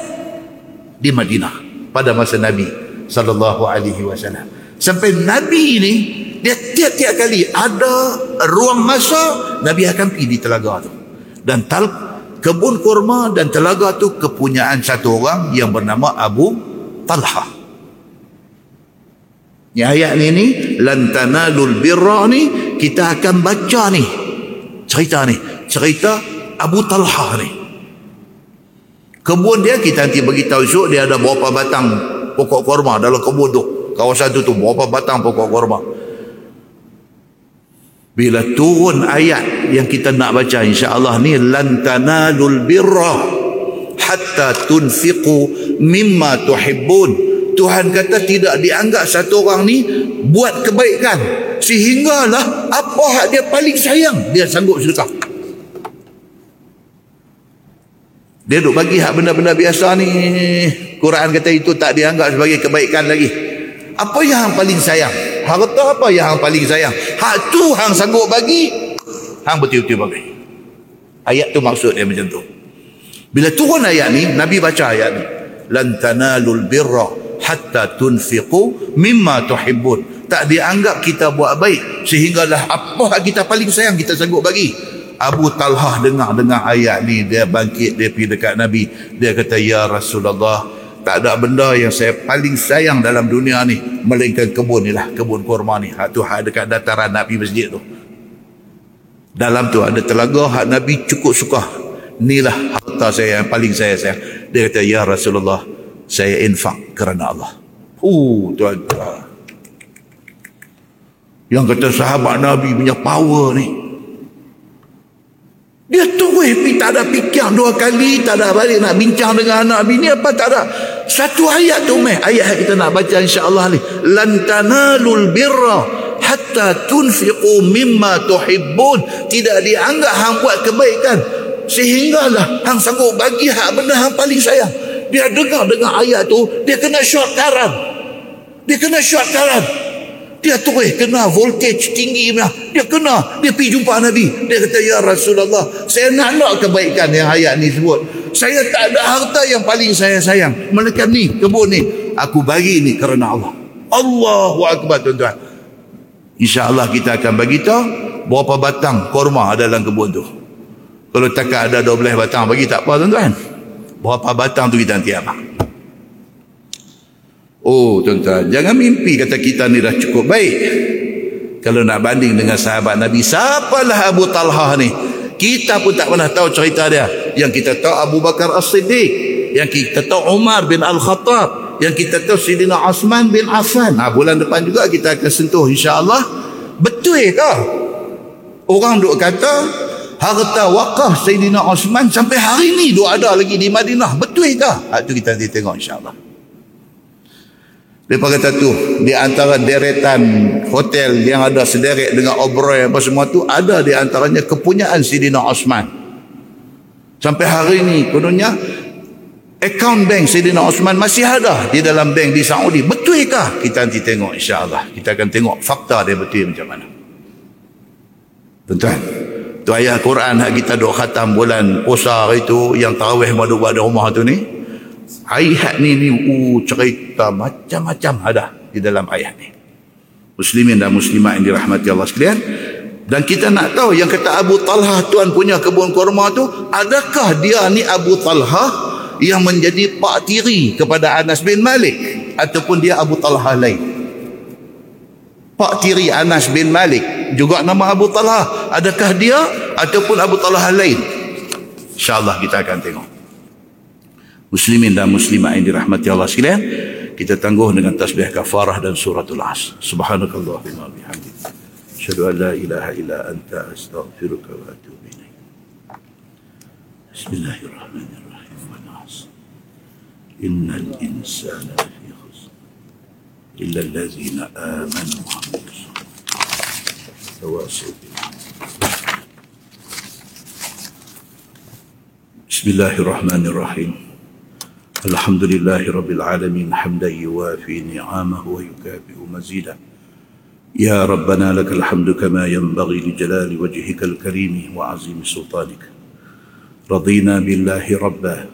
S1: di Madinah. Pada masa Nabi sallallahu alaihi wasallam. Sampai Nabi ini dia tiap-tiap kali ada ruang masa Nabi akan pergi di telaga tu. Dan tal kebun kurma dan telaga tu kepunyaan satu orang yang bernama Abu Talha. Ni ayat ni ni lan birra ni kita akan baca ni cerita ni cerita Abu Talha ni Kebun dia kita nanti bagi tahu esok dia ada berapa batang pokok korma dalam kebun tu. Kawasan tu tu berapa batang pokok korma. Bila turun ayat yang kita nak baca insya-Allah ni lan tanalul birra hatta tunfiqu mimma tuhibbun. Tuhan kata tidak dianggap satu orang ni buat kebaikan sehinggalah apa hak dia paling sayang dia sanggup sedekah. Dia duk bagi hak benda-benda biasa ni. Quran kata itu tak dianggap sebagai kebaikan lagi. Apa yang hang paling sayang? Harta apa yang hang paling sayang? Hak tu hang sanggup bagi, hang betul-betul bagi. Ayat tu maksud dia macam tu. Bila turun ayat ni, Nabi baca ayat ni. Lan tanalul birra hatta tunfiqu mimma tuhibbun. Tak dianggap kita buat baik sehinggalah apa kita paling sayang kita sanggup bagi. Abu Talhah dengar-dengar ayat ni dia bangkit dia pergi dekat Nabi dia kata ya Rasulullah tak ada benda yang saya paling sayang dalam dunia ni melainkan kebun ni lah kebun kurma ni. Hak tu hak dekat dataran Nabi masjid tu. Dalam tu ada telaga hak Nabi cukup suka. Inilah harta saya yang paling saya sayang. Dia kata ya Rasulullah saya infak kerana Allah. Uh tuan-tuan. Yang kata sahabat Nabi punya power ni dia terus pergi tak ada fikir dua kali, tak ada balik nak bincang dengan anak bini apa tak ada. Satu ayat tu meh, ayat yang kita nak baca insya-Allah ni. Lan tanalul birra hatta tunfiqu mimma tuhibbun. Tidak dianggap hang buat kebaikan sehinggalah hang sanggup bagi hak benda hang paling sayang. Dia dengar dengan ayat tu, dia kena short karan. Dia kena short karan. Dia terus kena voltage tinggi lah. Dia kena. Dia pergi jumpa Nabi. Dia kata, Ya Rasulullah, saya nak nak kebaikan yang ayat ni sebut. Saya tak ada harta yang paling saya sayang. Melainkan ni, kebun ni. Aku bagi ni kerana Allah. Allahu Akbar tuan-tuan. InsyaAllah kita akan bagi tahu berapa batang korma ada dalam kebun tu. Kalau tak ada 12 batang bagi tak apa tuan-tuan. Berapa batang tu kita nanti apa? Oh tuan-tuan, jangan mimpi kata kita ni dah cukup baik. Kalau nak banding dengan sahabat Nabi, siapalah Abu Talha ni? Kita pun tak pernah tahu cerita dia. Yang kita tahu Abu Bakar As-Siddiq. Yang kita tahu Umar bin Al-Khattab. Yang kita tahu Sidina Osman bin Affan. Ha, bulan depan juga kita akan sentuh insya-Allah. Betul ke? Orang duk kata harta wakaf Sayyidina Osman sampai hari ni duk ada lagi di Madinah. Betul ke? Itu kita nanti tengok insya-Allah. Mereka kata tu, di antara deretan hotel yang ada sederet dengan obrol apa semua tu, ada di antaranya kepunyaan Sidina Osman. Sampai hari ini, kononnya, akaun bank Sidina Osman masih ada di dalam bank di Saudi. Betulkah? Kita nanti tengok insyaAllah. Kita akan tengok fakta dia betul macam mana. Tuan-tuan, tu ayat Quran yang kita duk khatam bulan puasa itu, yang tarawih madu di rumah tu ni, ayat ni ni uh, cerita macam-macam ada di dalam ayat ni muslimin dan muslimat yang dirahmati Allah sekalian Dan kita nak tahu yang kata Abu Talha tuan punya kebun kurma tu, adakah dia ni Abu Talha yang menjadi pak tiri kepada Anas bin Malik ataupun dia Abu Talha lain? Pak tiri Anas bin Malik juga nama Abu Talha. Adakah dia ataupun Abu Talha lain? InsyaAllah kita akan tengok muslimin dan muslimat yang dirahmati Allah sekalian kita tangguh dengan tasbih kafarah dan suratul as. Subhanakallahumma bihamdik syadu an la ilaha illa anta astaghfiruka wa atubu ilaik bismillahirrahmanirrahim. Wa nas. Innal insana fi khusr. Illa allazina amanu wa tawasaw بسم الله الحمد لله رب العالمين حمدا يوافي نعمه ويكافئ مزيدا يا ربنا لك الحمد كما ينبغي لجلال وجهك الكريم وعظيم سلطانك. رضينا بالله ربا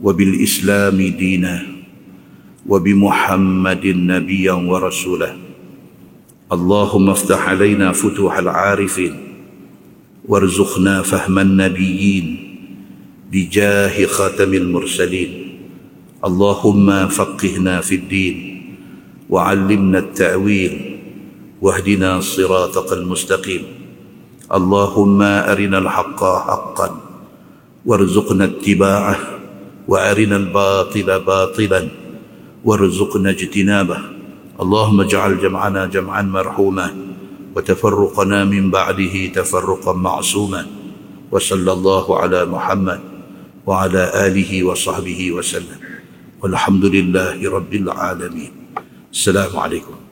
S1: وبالإسلام دينا وبمحمد نبيا ورسولا. اللهم افتح علينا فتوح العارفين وارزقنا فهم النبيين بجاه خاتم المرسلين. اللهم فقهنا في الدين وعلمنا التأويل واهدنا صراطك المستقيم. اللهم أرنا الحق حقا وارزقنا اتباعه وأرنا الباطل باطلا وارزقنا اجتنابه. اللهم اجعل جمعنا جمعا مرحوما وتفرقنا من بعده تفرقا معصوما. وصلى الله على محمد وعلى آله وصحبه وسلم. والحمد لله رب العالمين. السلام عليكم.